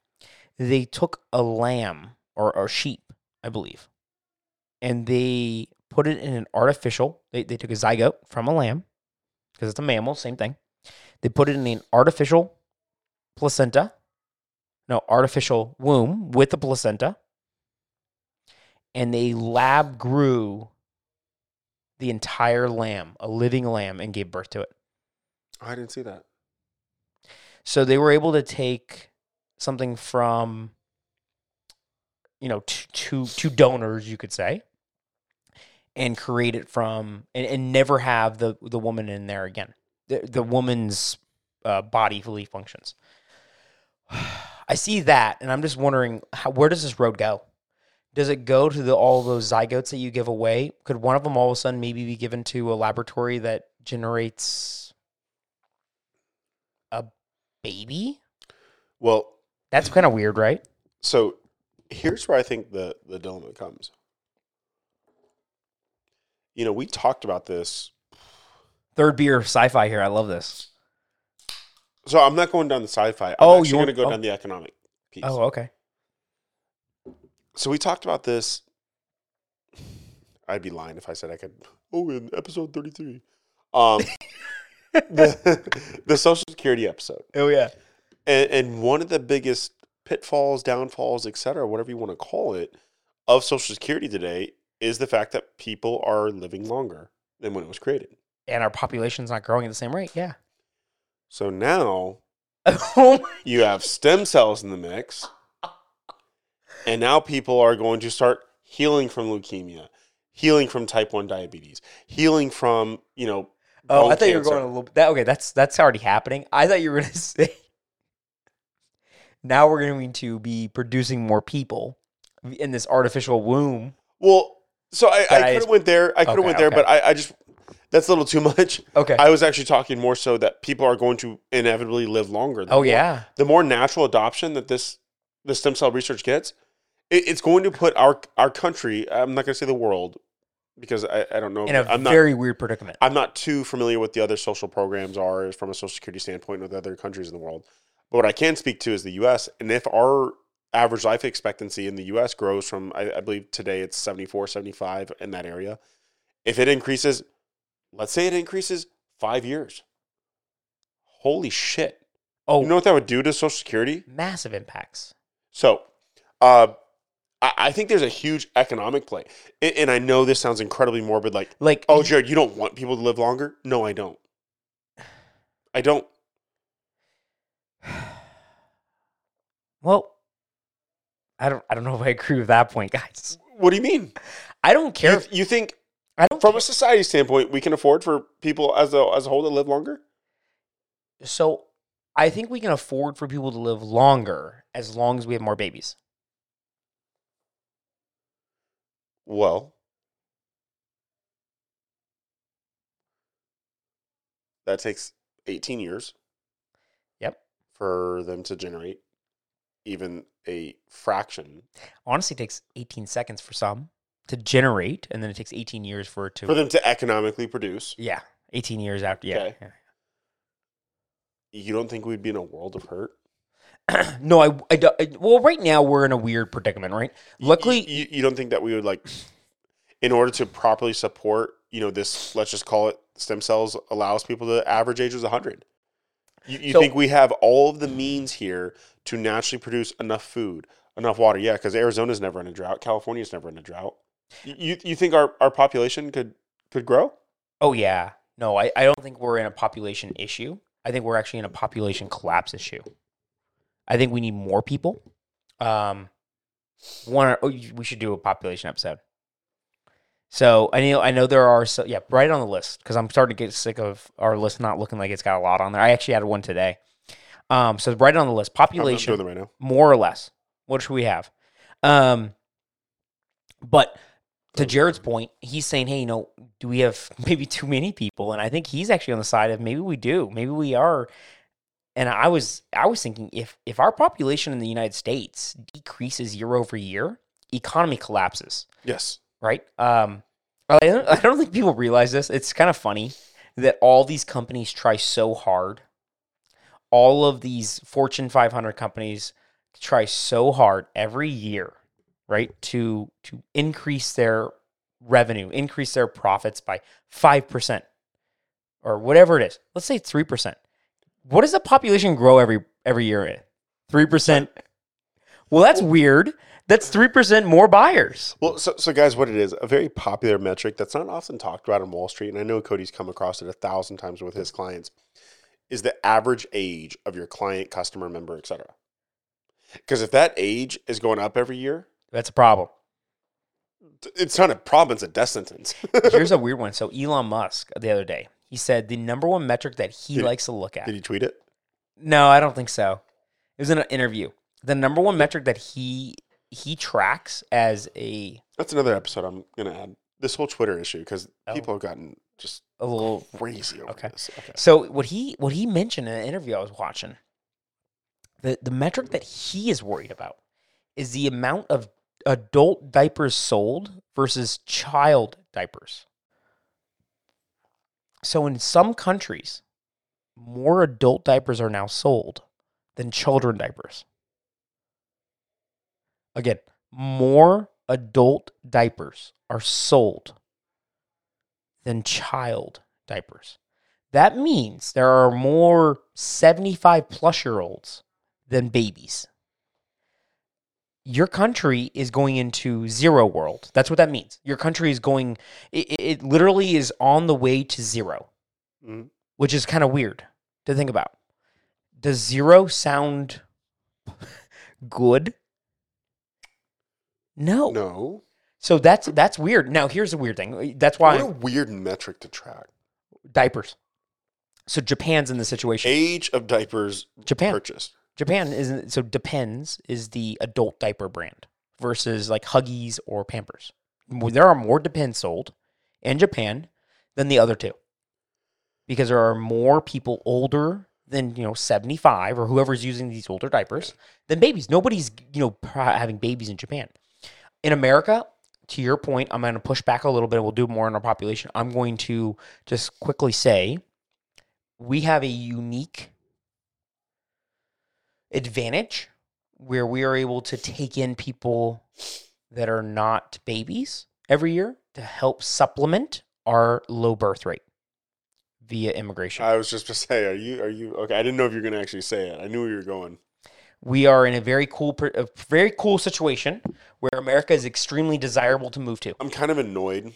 They took a lamb or, a sheep, I believe, and they put it in an artificial. They they took a zygote from a lamb because it's a mammal, same thing. They put it in an artificial placenta, no artificial womb with the placenta, and they lab grew the entire lamb, a living lamb, and gave birth to it. Oh, I didn't see that. So they were able to take something from, you know, two donors, you could say, and create it from, and, and never have the the woman in there again. The the woman's uh, body fully functions. [sighs] I see that, and I'm just wondering, how, where does this road go? Does it go to the, all those zygotes that you give away? Could one of them all of a sudden maybe be given to a laboratory that generates a baby? Well, That's kind of weird, right? so here's where I think the the dilemma comes. You know, we talked about this. Third beer sci-fi here. I love this. So I'm not going down the sci-fi. I'm Oh, actually you going to go oh. down the economic piece. Oh, okay. So we talked about this. I'd be lying if I said I could. Oh, in episode 33, um, [laughs] the [laughs] the Social Security episode, Oh yeah. and, and one of the biggest pitfalls, downfalls, etc., whatever you want to call it, of Social Security today is the fact that people are living longer than when it was created. And our population's not growing at the same rate. Yeah. So now [laughs] oh you have stem cells in the mix, and now people are going to start healing from leukemia, healing from type one diabetes, healing from you know. Oh, I thought you were going a little. That okay? That's that's already happening. I thought you were going [laughs] to say. Now we're going to be producing more people in this artificial womb. Well, so I, I could have went there. I could have Okay, went there, okay. but I, I just that's a little too [laughs] much. Okay. I was actually talking more so that people are going to inevitably live longer. The oh more- yeah. the more natural adoption that this the stem cell research gets, it, it's going to put our our country. I'm not going to say the world because I, I don't know. In a I'm not very weird predicament. I'm not too familiar with the other social programs are from a social security standpoint with other countries in the world. But what I can speak to is the U.S. And if our average life expectancy in the U.S. grows from, I, I believe today it's 74, 75 in that area. If it increases, let's say it increases five years. Holy shit. Oh, You know what that would do to Social Security? massive impacts. So, uh, I, I think there's a huge economic play. And, and I know this sounds incredibly morbid, like, Like Oh, Jared, you don't want people to live longer? No, I don't. I don't. [sighs] well, I don't. I don't know if I agree with that point, guys. What do you mean? I don't care. You, if- you think, I don't. from a society standpoint, we can afford for people as a as a whole to live longer? So I think we can afford for people to live longer as long as we have more babies. Well, that takes 18 years Yep. for them to generate even a fraction Honestly, it takes 18 seconds for some to generate, and then it takes 18 years for it to. for them to economically produce. yeah, 18 years after. Yeah. Okay. You don't think we'd be in a world of hurt? [clears throat] no, I, I, I- Well, right now we're in a weird predicament, right? Luckily, you, you don't think that we would like in order to properly support, you know, this, let's just call it stem cells allows people to average age is 100. You, you So- think we have all of the means here to naturally produce enough food, enough water? Yeah, because Arizona's never in a drought. California's never in a drought. You, you, think our, our population could, could grow? Oh yeah. No, I, I don't think we're in a population issue. I think we're actually in a population collapse issue. I think we need more people. Um, one, oh, we should do a population episode. So I know I know there are so yeah, right on the list because I'm starting to get sick of our list not looking like it's got a lot on there. I actually added one today. Um, so right on the list, population right now. more or less. What should we have? Um, but to Jared's point, he's saying, hey, you know, do we have [laughs] maybe too many people? And I think he's actually on the side of maybe we do, maybe we are. And I was I was thinking if if our population in the United States decreases year over year, economy collapses Yes. Right? Um, I don't, I don't think people realize this. It's kind of funny that all these companies try so hard. All of these Fortune 500 companies try so hard every year, right, to to increase their revenue, increase their profits by five percent or whatever it is. Let's say three percent. What does the population grow every every year in? Three percent. Well, that's weird. That's three percent more buyers. Well, so, so guys, what it is, a very popular metric that's not often talked about on Wall Street, and I know Cody's come across it a thousand times with his clients, is the average age of your client, customer, member, etc. Because if that age is going up every year, That's a problem. it's not a problem; it's a death sentence. [laughs] Here's a weird one. So Elon Musk the other day, he said the number one metric that he Did- likes to look at. Did he tweet it? no, I don't think so. It was in an interview. The number one metric that he he tracks as a That's another episode I'm gonna add. This whole Twitter issue because Oh. people have gotten just a little crazy over Okay. this. Okay. So what he what he mentioned in an interview I was watching, the the metric that he is worried about is the amount of adult diapers sold versus child diapers. So in some countries, more adult diapers are now sold than children diapers. Again, more adult diapers are sold than child diapers. That means there are more 75 plus year olds than babies. Your country is going into zero world. That's what that means. Your country is going, it, it- it literally is on the way to zero, Mhm. which is kind of weird to think about. Does zero sound [laughs] good? No. No. So that's that's weird. Now here's the weird thing. That's why What a weird metric to track. diapers. So Japan's in the situation. Age of diapers Japan. purchased. Japan isn't so Depends is the adult diaper brand versus like Huggies or Pampers. There are more Depends sold in Japan than the other two because there are more people older than you know 75 or whoever's using these older diapers than babies. Nobody's you know having babies in Japan. In America, to your point, I'm going to push back a little bit. We'll do more in our population. I'm going to just quickly say we have a unique advantage where we are able to take in people that are not babies every year to help supplement our low birth rate via immigration. I was just to say, are you are you okay? I didn't know if you were gonna actually say it. I knew where you were going. We are in a very cool, a very cool situation where America is extremely desirable to move to. I'm kind of annoyed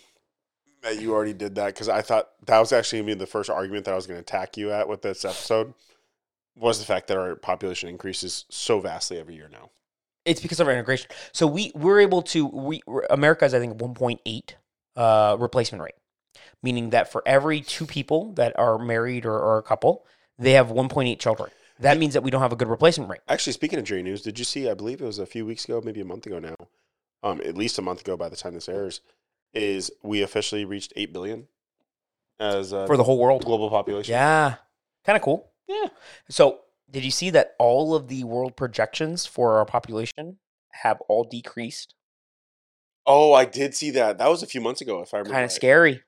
that you already did that because I thought that was actually gonna be the first argument that I was gonna attack you at with this episode was the fact that our population increases so vastly every year now. It's because of our integration. So we we're able to we America is I think 1.8 uh, replacement rate, meaning that for every two people that are married or, or a couple, they have 1.8 children. That means that we don't have a good replacement rate. Actually, speaking of jury news, did you see? I believe it was a few weeks ago, maybe a month ago now, um, at least a month ago by the time this airs, is we officially reached eight billion as a for the whole world. global population. Yeah, kind of cool. Yeah. So, did you see that all of the world projections for our population have all decreased? Oh, I did see that. That was a few months ago, if I remember. Kind of right. scary.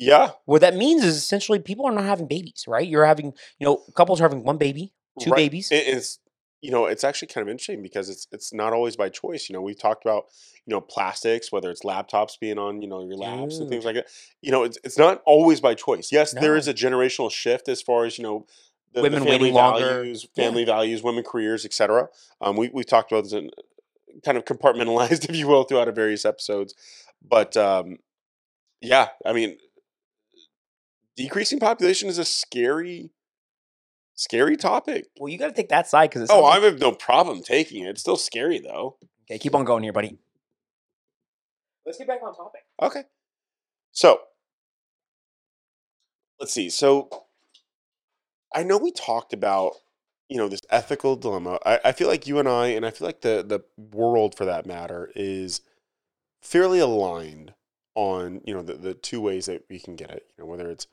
Yeah. What that means is essentially people are not having babies, right? You're having, you know, couples are having one baby, two Right. babies. It is you know, it's actually kind of interesting because it's it's not always by choice. You know, we've talked about you know plastics, whether it's laptops being on you know your laps and things like that. You know, it's it's not always by choice. Yes, there No. is a generational shift as far as you know. The, Women the family waiting longer. values, Yeah. family values, women careers, etc. Um, we we talked about this in kind of compartmentalized, [laughs] if you will, throughout our various episodes. But um, yeah, I mean, decreasing population is a scary, scary topic. Well, you got to take that side because Oh, I have no problem taking it. It's still scary though. okay. Keep on going here, buddy. Let's get back on topic. Okay. So let's see. So I know we talked about, you know, this ethical dilemma. I, I feel like you and I, and I feel like the the world for that matter, is fairly aligned on, you know, the, the two ways that we can get it. You know, whether it's,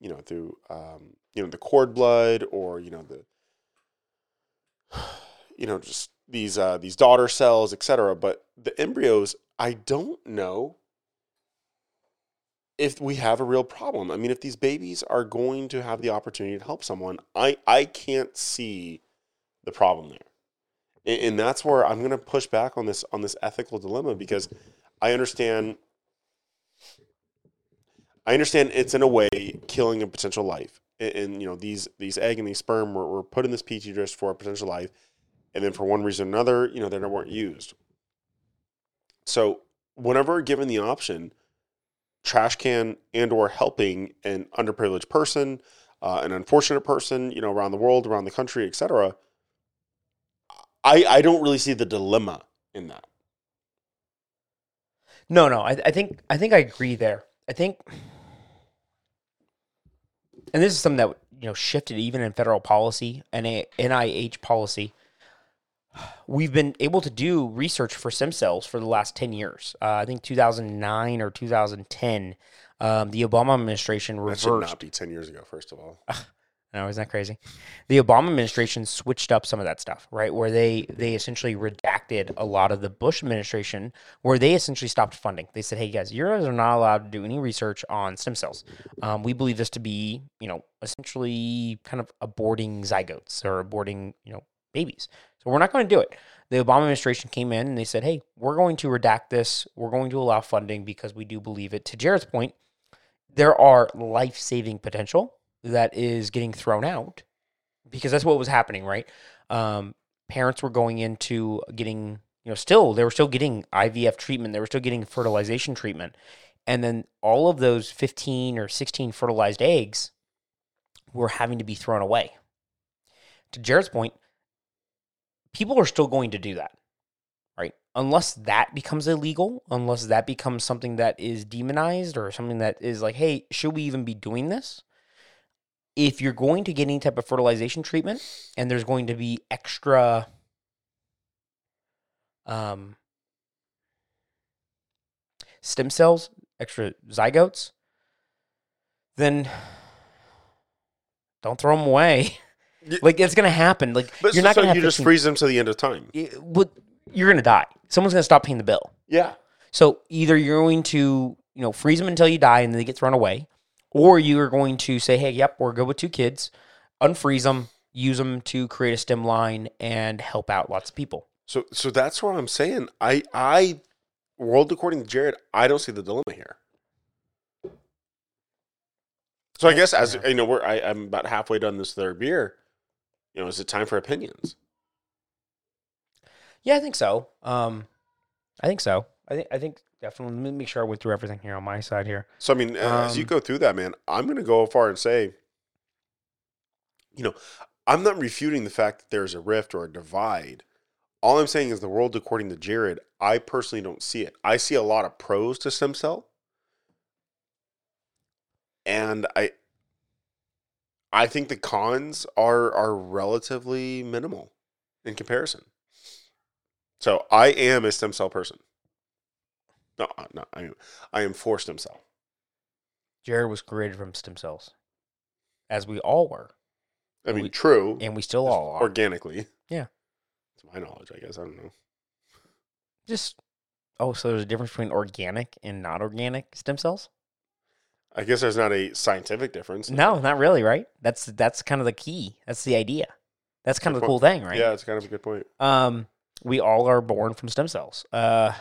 you know, through um, you know, the cord blood or, you know, the [sighs] you know, just these uh these daughter cells, etc. But the embryos, I don't know if we have a real problem. I mean, if these babies are going to have the opportunity to help someone, I I can't see the problem there. And, and that's where I'm going to push back on this on this ethical dilemma because I understand I understand it's in a way killing a potential life. And, and you know, these these egg and these sperm were, were put in this petri dish for a potential life, and then for one reason or another, you know, they weren't used. So whenever given the option, trash can and or helping an underprivileged person, uh, an unfortunate person, you know, around the world, around the country, etc. I I don't really see the dilemma in that. No, no. I, I think I think I agree there. I think, and this is something that you know shifted even in federal policy and a NIH policy. We've been able to do research for stem cells for the last ten years. Uh, I think 2009 or 2010, um, the Obama administration That should reversed. not be ten years ago. First of all, [laughs] No, isn't that crazy? The Obama administration switched up some of that stuff, right? Where they they essentially redacted a lot of the Bush administration, where they essentially stopped funding. They said, "Hey guys, you guys are not allowed to do any research on stem cells. Um, we believe this to be, you know, essentially kind of aborting zygotes or aborting, you know, babies. So we're not going to do it." The Obama administration came in and they said, "Hey, we're going to redact this. We're going to allow funding because we do believe it." To Jared's point, there are life saving potential that is getting thrown out because that's what was happening, right? Um, parents were going into getting, you know, still they were still getting IVF treatment, they were still getting fertilization treatment, and then all of those fifteen or sixteen fertilized eggs were having to be thrown away. To Jared's point, people are still going to do that, right? Unless that becomes illegal, unless that becomes something that is demonized or something that is like, hey, should we even be doing this? If you're going to get any type of fertilization treatment and there's going to be extra um, stem cells, extra zygotes, then don't throw them away. [laughs] Like it's gonna happen. Like but you're not so gonna have you just 15 freeze them to the end of time. but you're gonna die. Someone's gonna stop paying the bill. Yeah, So either you're going to, you know, freeze them until you die and then they get thrown away, or you are going to say, hey, yep, we're good with two kids, unfreeze them, use them to create a stem line and help out lots of people. So so that's what I'm saying. I I world according to Jared, I don't see the dilemma here. So I guess as Yeah. you know, we're I, I'm about halfway done this third beer. You know, is it time for opinions? Yeah, I think so. Um, I think so. I think I think definitely. Let me make sure I went through everything here on my side here. So I mean, as you Um, go through that, man, I'm going to go far and say, you know, I'm not refuting the fact that there's a rift or a divide. All I'm saying is the world according to Jared, I personally don't see it. I see a lot of pros to stem cell. And I I think the cons are are relatively minimal in comparison. So I am a stem cell person. No, no, I am I am for stem cell. Jared was created from stem cells, as we all were, I mean, We- true. and we still all are. organically. Yeah. to my knowledge, I guess I don't know. Just oh, so there's a difference between organic and not organic stem cells? I guess there's not a scientific difference. No, not really, right? That's that's kind of the key. That's the idea. That's kind of Good the cool thing, right? Yeah, it's kind of a good point. Um, we all are born from stem cells. Uh,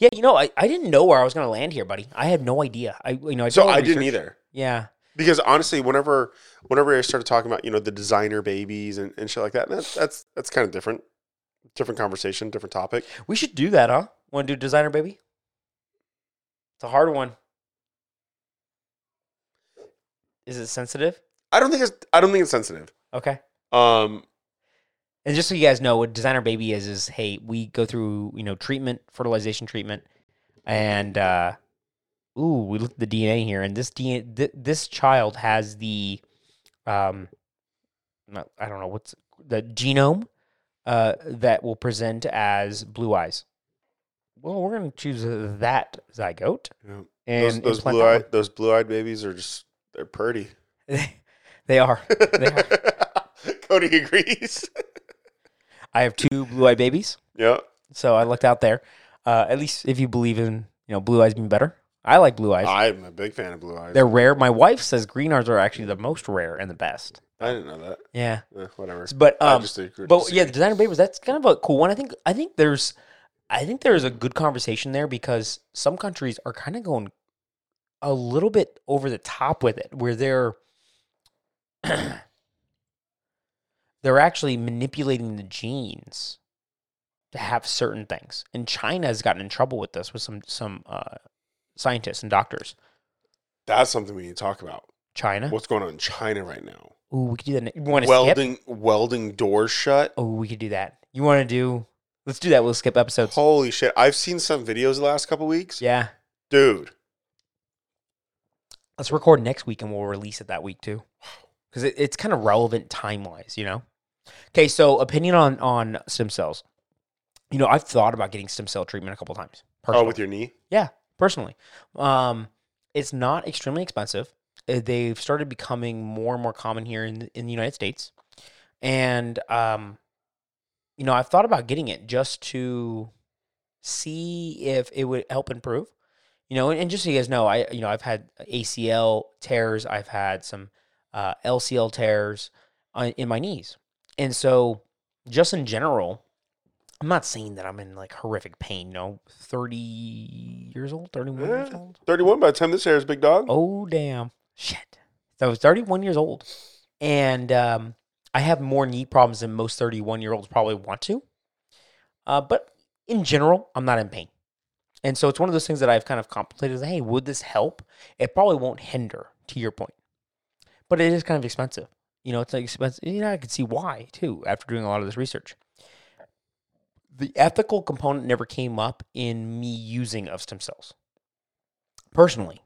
yeah, you know, I, I didn't know where I was going to land here, buddy. I had no idea. I you know I So I didn't either. Yeah, Because honestly, whenever whenever I started talking about you know the designer babies and, and shit like that, that's that's that's kind of different, different conversation, different topic. we should do that, huh? Want to do designer baby? It's a hard one. Is it sensitive? I don't think it's I don't think it's sensitive. Okay. Um, And just so you guys know, what designer baby is is hey, we go through you know treatment, fertilization treatment, and uh, ooh, we looked at the DNA here, and this DNA, th- this child has the, um, I don't know what's the genome, uh, that will present as blue eyes. Well, we're gonna choose uh, that zygote, Yeah. and those those blue eyed those blue eyed babies are just they're pretty. one. [laughs] they are. [laughs] Cody agrees. [laughs] I have two blue eyed babies. yeah. So I looked out there. Uh, at least if you believe in you know blue eyes being better, I like blue eyes. I'm a big fan of blue eyes. They're rare. My wife says green eyes are actually the most rare and the best. I didn't know that. Yeah, Eh, whatever. but um, just but yeah, the designer babies. That's kind of a cool one. I think I think there's I think there's a good conversation there because some countries are kind of going a little bit over the top with it, where they're [clears throat] [clears throat] they're actually manipulating the genes to have certain things. And China has gotten in trouble with this with some some uh, scientists and doctors. that's something we need to talk about. China. What's going on in China right now? Ooh, we could do that. You want to skip? Welding welding doors shut. Oh, we could do that. You want to do? Let's do that. We'll skip episodes. Holy shit! I've seen some videos the last couple weeks, Yeah. dude. Let's record next week and we'll release it that week too, because it, it's kind of relevant time wise. You know. Okay, so opinion on on stem cells. You know, I've thought about getting stem cell treatment a couple times. Oh, with your knee. Yeah, personally. Um, it's not extremely expensive. Uh, They've started becoming more and more common here in the, in the United States, and um, you know, I've thought about getting it just to see if it would help improve. You know, and, and just so you guys know, I you know I've had ACL tears, I've had some uh, LCL tears uh, in my knees, and so just in general, I'm not saying that I'm in like horrific pain. You know, 30 years old, 31 years old. Thirty-one. By the time this airs, big dog. Oh damn, shit! So I was 31 years old, and um, I have more knee problems than most 31 year olds probably want to. Uh, but in general, I'm not in pain, and so it's one of those things that I've kind of contemplated. Hey, would this help? It probably won't hinder, to your point, but it is kind of expensive. You know, it's like expensive. You know, I could see why too after doing a lot of this research. The ethical component never came up in me using of stem cells personally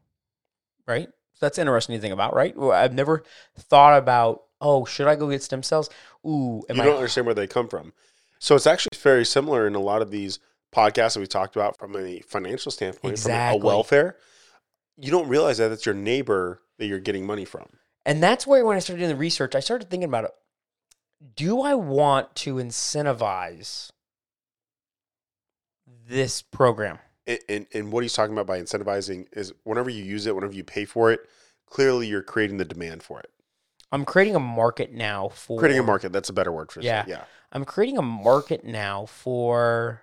right? So that's interesting to think about, right? Well, I've never thought about, oh, should I go get stem cells? Ooh, am you I? don't understand where they come from. So it's actually very similar in a lot of these podcasts that we talked about from a financial standpoint, Exactly. from a welfare. You don't realize that it's your neighbor that you're getting money from. And that's where when I started doing the research, I started thinking about it. Do I want to incentivize this program? And, and, and what he's talking about by incentivizing is whenever you use it, whenever you pay for it, clearly you're creating the demand for it. I'm creating a market now for Creating a market. That's a better word for it. Yeah. Yeah. I'm creating a market now for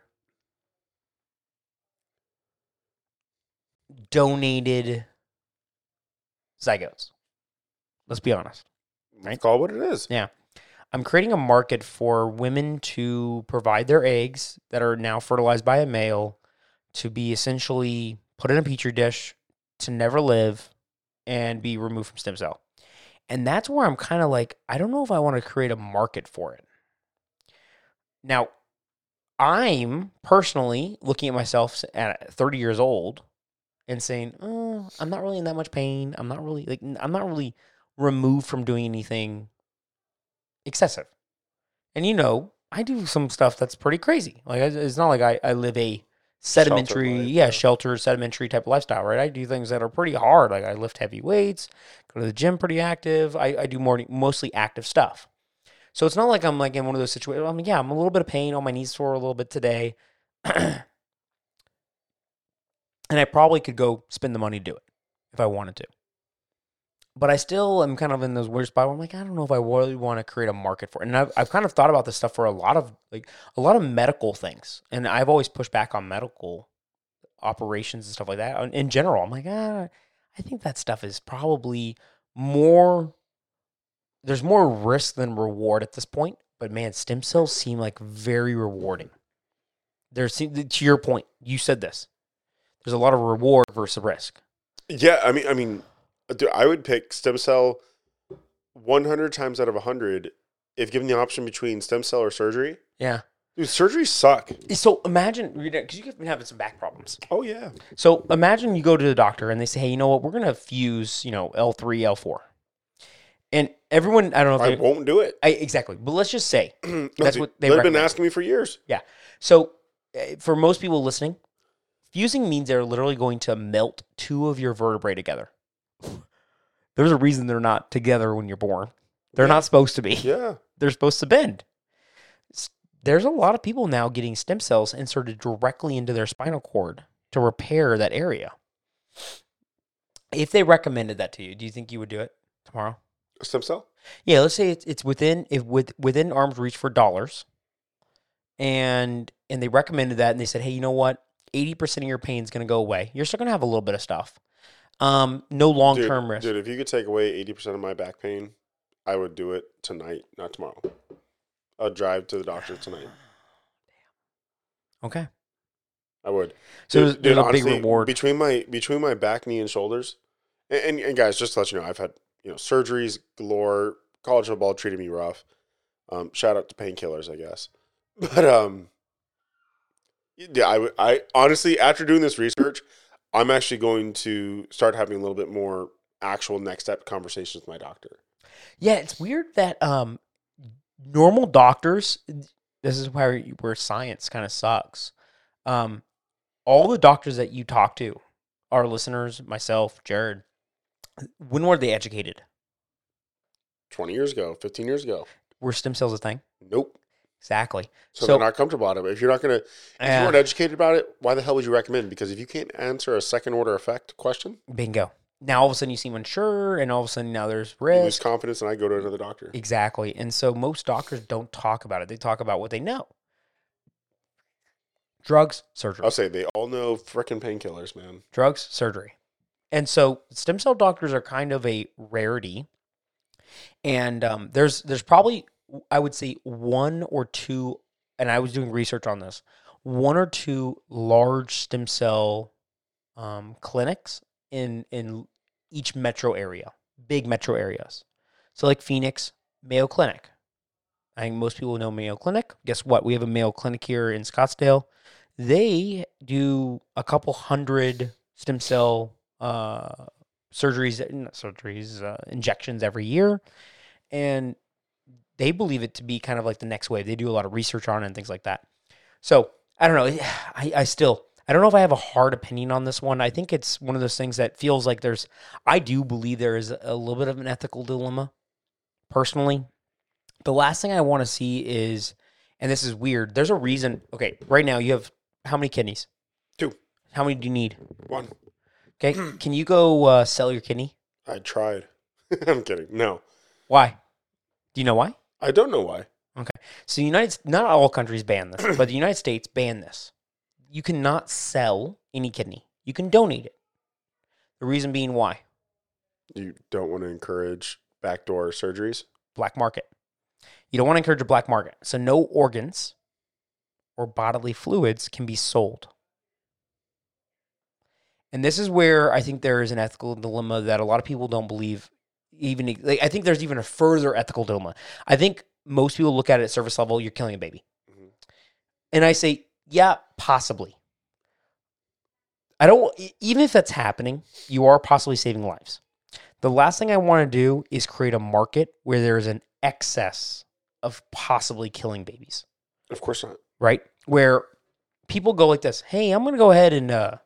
donated zygotes. Let's be honest. Right. Call it what it is. Yeah. I'm creating a market for women to provide their eggs that are now fertilized by a male to be essentially put in a petri dish to never live and be removed from stem cell. And that's where I'm kind of like, I don't know if I want to create a market for it. Now, I'm personally looking at myself at 30 years old and saying, oh, I'm not really in that much pain. I'm not really like I'm not really removed from doing anything excessive. And you know, I do some stuff that's pretty crazy. Like it's- not like I, I live a sedimentary, life, yeah, yeah. shelter, sedimentary type of lifestyle, right? I do things that are pretty hard. Like I lift heavy weights, go to the gym pretty active. I, I do more mostly active stuff. So it's not like I'm like in one of those situations. I mean, yeah, I'm a little bit of pain on my knees sore a little bit today. [clears throat] and I probably could go spend the money to do it if I wanted to. But I still am kind of in those weird spot where I'm like, I don't know if I really want to create a market for it. And I've, I've kind of thought about this stuff for a lot of like a lot of medical things. And I've always pushed back on medical operations and stuff like that. In- general, I'm like, ah, I think that stuff is probably more there's more risk than reward at this point. But man, stem cells seem like very rewarding. There's to your point, you said this. There's a lot of reward versus risk. Yeah, I mean, I mean, I would pick stem cell 100 times out of 100 if given the option between stem cell or surgery. Yeah. Dude, surgeries suck. So imagine because you've been having some back problems. Oh yeah. So imagine you go to the doctor and they say, "Hey, you know what? We're gonna fuse, you know, L three, L 4 and everyone, I don't know I they, won't do it. I, exactly, but let's just say [clears throat] No, That's dude, what they they've been asking me for years. Yeah. So, uh, for most people listening, fusing means they're literally going to melt two of your vertebrae together. There's a reason they're not together when you're born. They're Yeah. not supposed to be. Yeah. They're supposed to bend. There's a lot of people now getting stem cells inserted directly into their spinal cord to repair that area. If they recommended that to you, do you think you would do it tomorrow? Stem cell? Yeah, let's say it's it's within if with within arm's reach for dollars, and and they recommended that, and they said, hey, you know what, eighty percent of your pain is going to go away. You're still going to have a little bit of stuff. Um, no long term risk. Dude, if you could take away 80% of my back pain, I would do it tonight, not tomorrow. I'll drive to the doctor tonight. [sighs] Okay, I would. so Dude- there's, dude, there's a honestly, big reward. between my between my back, knee, and shoulders. And, and, and guys, just to let you know, I've had you know surgeries galore. College football treated me rough. Um, shout out to painkillers, I guess. [laughs] But um, yeah, I would- I honestly after doing this research, I'm actually going to start having a little bit more actual next step conversations with my doctor. Yeah, it's weird that um normal doctors this is where where science kind of sucks. Um all the doctors that you talk to, our listeners, myself, Jared, when were they educated? Twenty years ago, fifteen years ago, Were stem cells a thing? nope. Exactly. So, So- they're not comfortable about it. If you're not gonna, if Yeah. you weren't educated about it, why the hell would you recommend? Because if you can't answer a second order effect question, Bingo. Now all of a sudden you seem unsure, and all of a sudden now there's you lose confidence, and I go to another doctor. Exactly. And so most doctors don't talk about it. They talk about what they know. Drugs, surgery. I'll say they all know freaking painkillers, man. drugs, surgery. And so stem cell doctors are kind of a rarity. And um, there's there's probably I would say one or two, and I was doing research on this, one or two large stem cell um, clinics in in each metro area, big metro areas. So like Phoenix, Mayo Clinic. I think most people know Mayo Clinic. Guess what? We have a Mayo Clinic here in Scottsdale. They do a couple hundred stem cell uh, surgeries, surgeries, uh, injections every year, and they believe it to be kind of like the next wave. They do a lot of research on it and things like that. So I don't know. [sighs] I, I still I don't know if I have a hard opinion on this one. I think it's one of those things that feels like there's. I do believe there is a little bit of an ethical dilemma. Personally, the last thing I want to see is, and this is weird. There's a reason. Okay, right now you have how many kidneys? Two. How many do you need? One, Okay, can you go uh, sell your kidney? I tried. [laughs] I'm kidding. No, Why? Do you know why? I don't know why. Okay. So, United not all countries ban this, but the United States ban this. You cannot sell any kidney. You can donate it. The reason being why You don't want to encourage backdoor surgeries. black market. You don't want to encourage a black market. So, no organs or bodily fluids can be sold. And this is where I think there is an ethical dilemma that a lot of people don't believe. Even like, I think there's even a further ethical dilemma. I think most people look at it at service level. You're killing a baby, Mhm. and I say, yeah, possibly. I don't. Even if that's happening, you are possibly saving lives. The last thing I want to do is create a market where there is an excess of possibly killing babies Of course not. right? Where people go like this, "Hey, I'm going to go ahead and uh,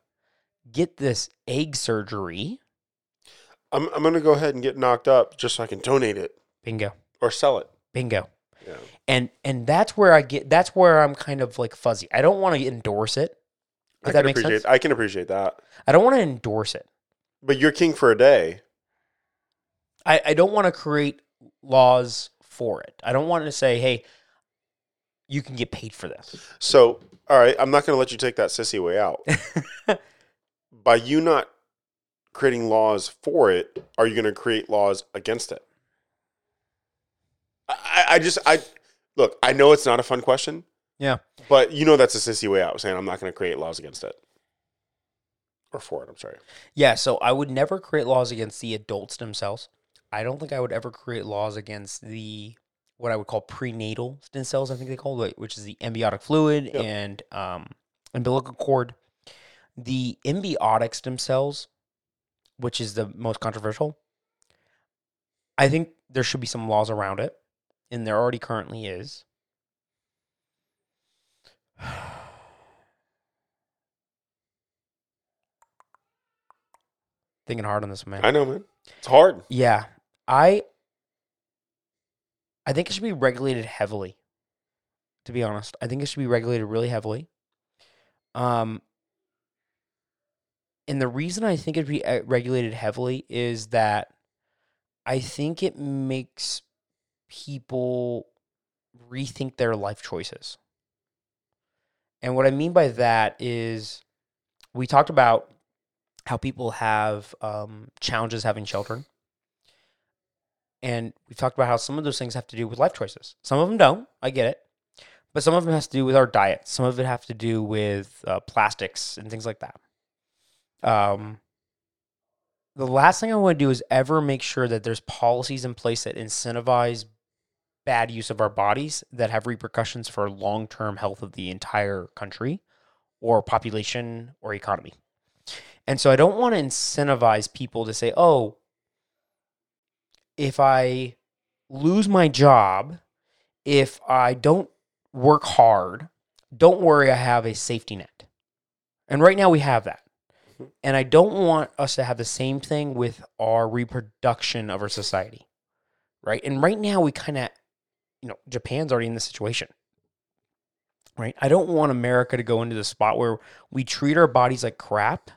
get this egg surgery." I'm I'm gonna go ahead and get knocked up just so I can donate it Bingo, or sell it. bingo, Yeah. and and that's where I get. That's where I'm kind of like fuzzy. I don't want to endorse it. I If that can makes appreciate. sense. I can appreciate that. I don't want to endorse it. But you're king for a day. I, I don't want to create laws for it. I don't want to say, hey, you can get paid for this. So, all right, I'm not going to let you take that sissy way out. [laughs] By you not creating laws for it, are you going to create laws against it? I, I just, I look, I know it's not a fun question. Yeah. But you know that's a sissy way out saying I'm not going to create laws against it. Or for it, I'm sorry. Yeah, so I would never create laws against the adults themselves. I don't think I would ever create laws against the what I would call prenatal stem cells. I think they call it, which is the amniotic fluid Yep. and um, umbilical cord. The embiotic stem cells, which is the most controversial. I think there should be some laws around it, and there already currently is. [sighs] Thinking hard on this man. I know, man. It's hard. Yeah, I I think it should be regulated heavily. To be honest, I think it should be regulated really heavily. Um, and the reason I think it'd be uh, regulated heavily is that I think it makes people rethink their life choices. And what I mean by that is we talked about how people have um, challenges having children. And we've talked about how some of those things have to do with life choices. Some of them don't. I get it. But some of them has to do with our diet. Some of it have to do with uh, plastics and things like that. Um, the last thing I want to do is ever make sure that there's policies in place that incentivize bad use of our bodies that have repercussions for long-term health of the entire country or population or economy. And so I don't want to incentivize people to say, "Oh, if I lose my job, if I don't work hard, don't worry, I have a safety net. And right now we have that. And I don't want us to have the same thing with our reproduction of our society. Right? And right now we kind of, you know, Japan's already in this situation. Right? I don't want America to go into the spot where we treat our bodies like crap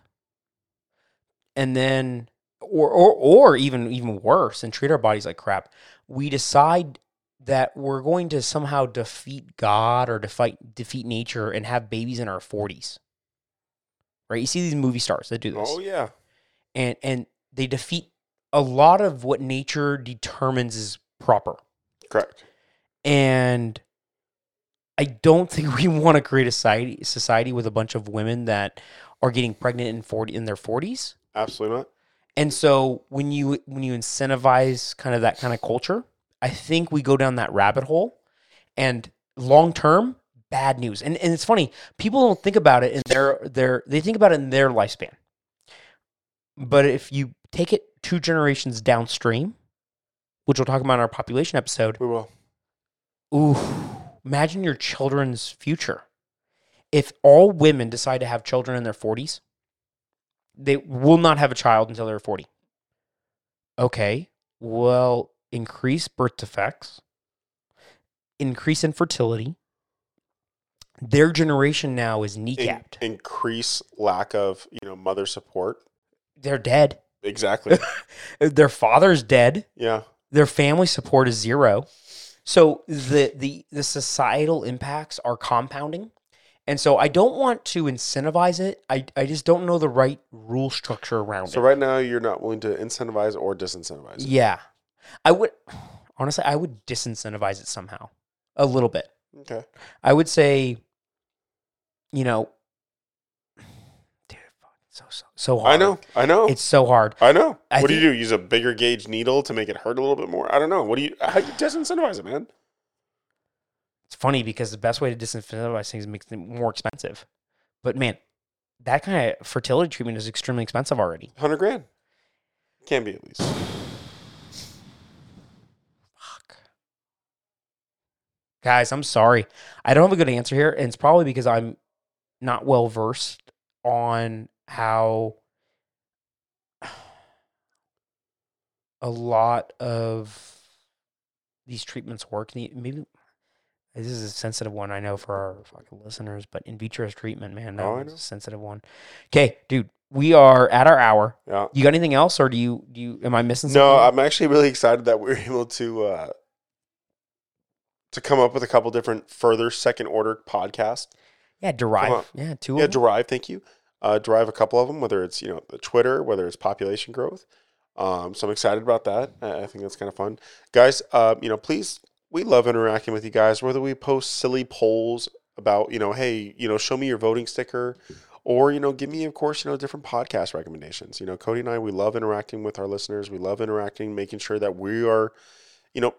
and then or or or even even worse and treat our bodies like crap. We decide that we're going to somehow defeat God or defeat defeat nature and have babies in our 40s. Right? You see these movie stars that do this. Oh yeah. And and they defeat a lot of what nature determines is proper. Correct. And I don't think [laughs] we want to create a society society with a bunch of women that are getting pregnant in 40 in their 40s. Absolutely not. And so when you when you incentivize kind of that kind of culture, I think we go down that rabbit hole and long term bad news. And and it's funny, people don't think about it in their their they think about it in their lifespan. But if you take it two generations downstream, which we'll talk about in our population episode, We will. ooh, imagine your children's future. If all women decide to have children in their 40s, they will not have a child until they're 40. Okay, well, increase birth defects, increase infertility. Their generation now is In- kneecapped. increase lack of you know mother support. They're dead. Exactly. [laughs] Their father's dead. yeah. their family support is zero. So the the the societal impacts are compounding. And so I don't want to incentivize it. I, I just don't know the right rule structure around So it. So right now you're not willing to incentivize or disincentivize. it. Yeah. I would honestly I would disincentivize it somehow. A little bit. Okay. I would say, you know, dude, so so so hard. I know. I know. It's so hard. I know. I what do you do? Use a bigger gauge needle to make it hurt a little bit more? I don't know. What do you? How do you disincentivize it, man? It's funny because the best way to disincentivize things makes them more expensive. But man, that kind of fertility treatment is extremely expensive already. Hundred grand. Can be at least. Fuck. Guys, I'm sorry. I don't have a good answer here, and it's probably because I'm not well versed on how a lot of these treatments work. Maybe this is a sensitive one I know for our fucking listeners, but in vitro treatment, man, that Oh, was a sensitive one. Okay, dude, we are at our hour. Yeah. You got anything else, or do you do you? Am I missing something? No, I'm actually really excited that we are [laughs] able to uh, to come up with a couple different further second order podcasts. Yeah, derive. Yeah, two. Yeah, of them. derive. Thank you. Uh, derive a couple of them, whether it's you know the Twitter, whether it's population growth. Um, so I'm excited about that. I I think that's kind of fun, guys. Uh, you know, please, we love interacting with you guys. Whether we post silly polls about you know, hey, you know, show me your voting sticker, or you know, give me, of course, you know, different podcast recommendations. You know, Cody and I, we love interacting with our listeners. We love interacting, making sure that we are, you know,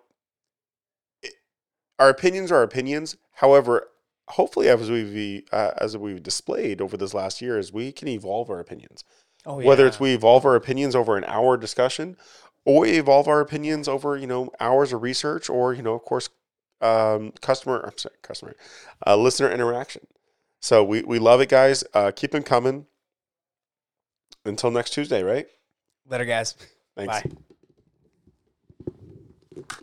our opinions are opinions. However, hopefully as we've uh, as we've displayed over this last year is we can evolve our opinions. Oh, whether it's we evolve our opinions over an hour discussion or we evolve our opinions over you know hours of research or you know of course um, customer i'm sorry customer uh, listener interaction. So we, we love it guys. Uh, keep them coming. Until next tuesday right? Later, guys. thanks. Bye.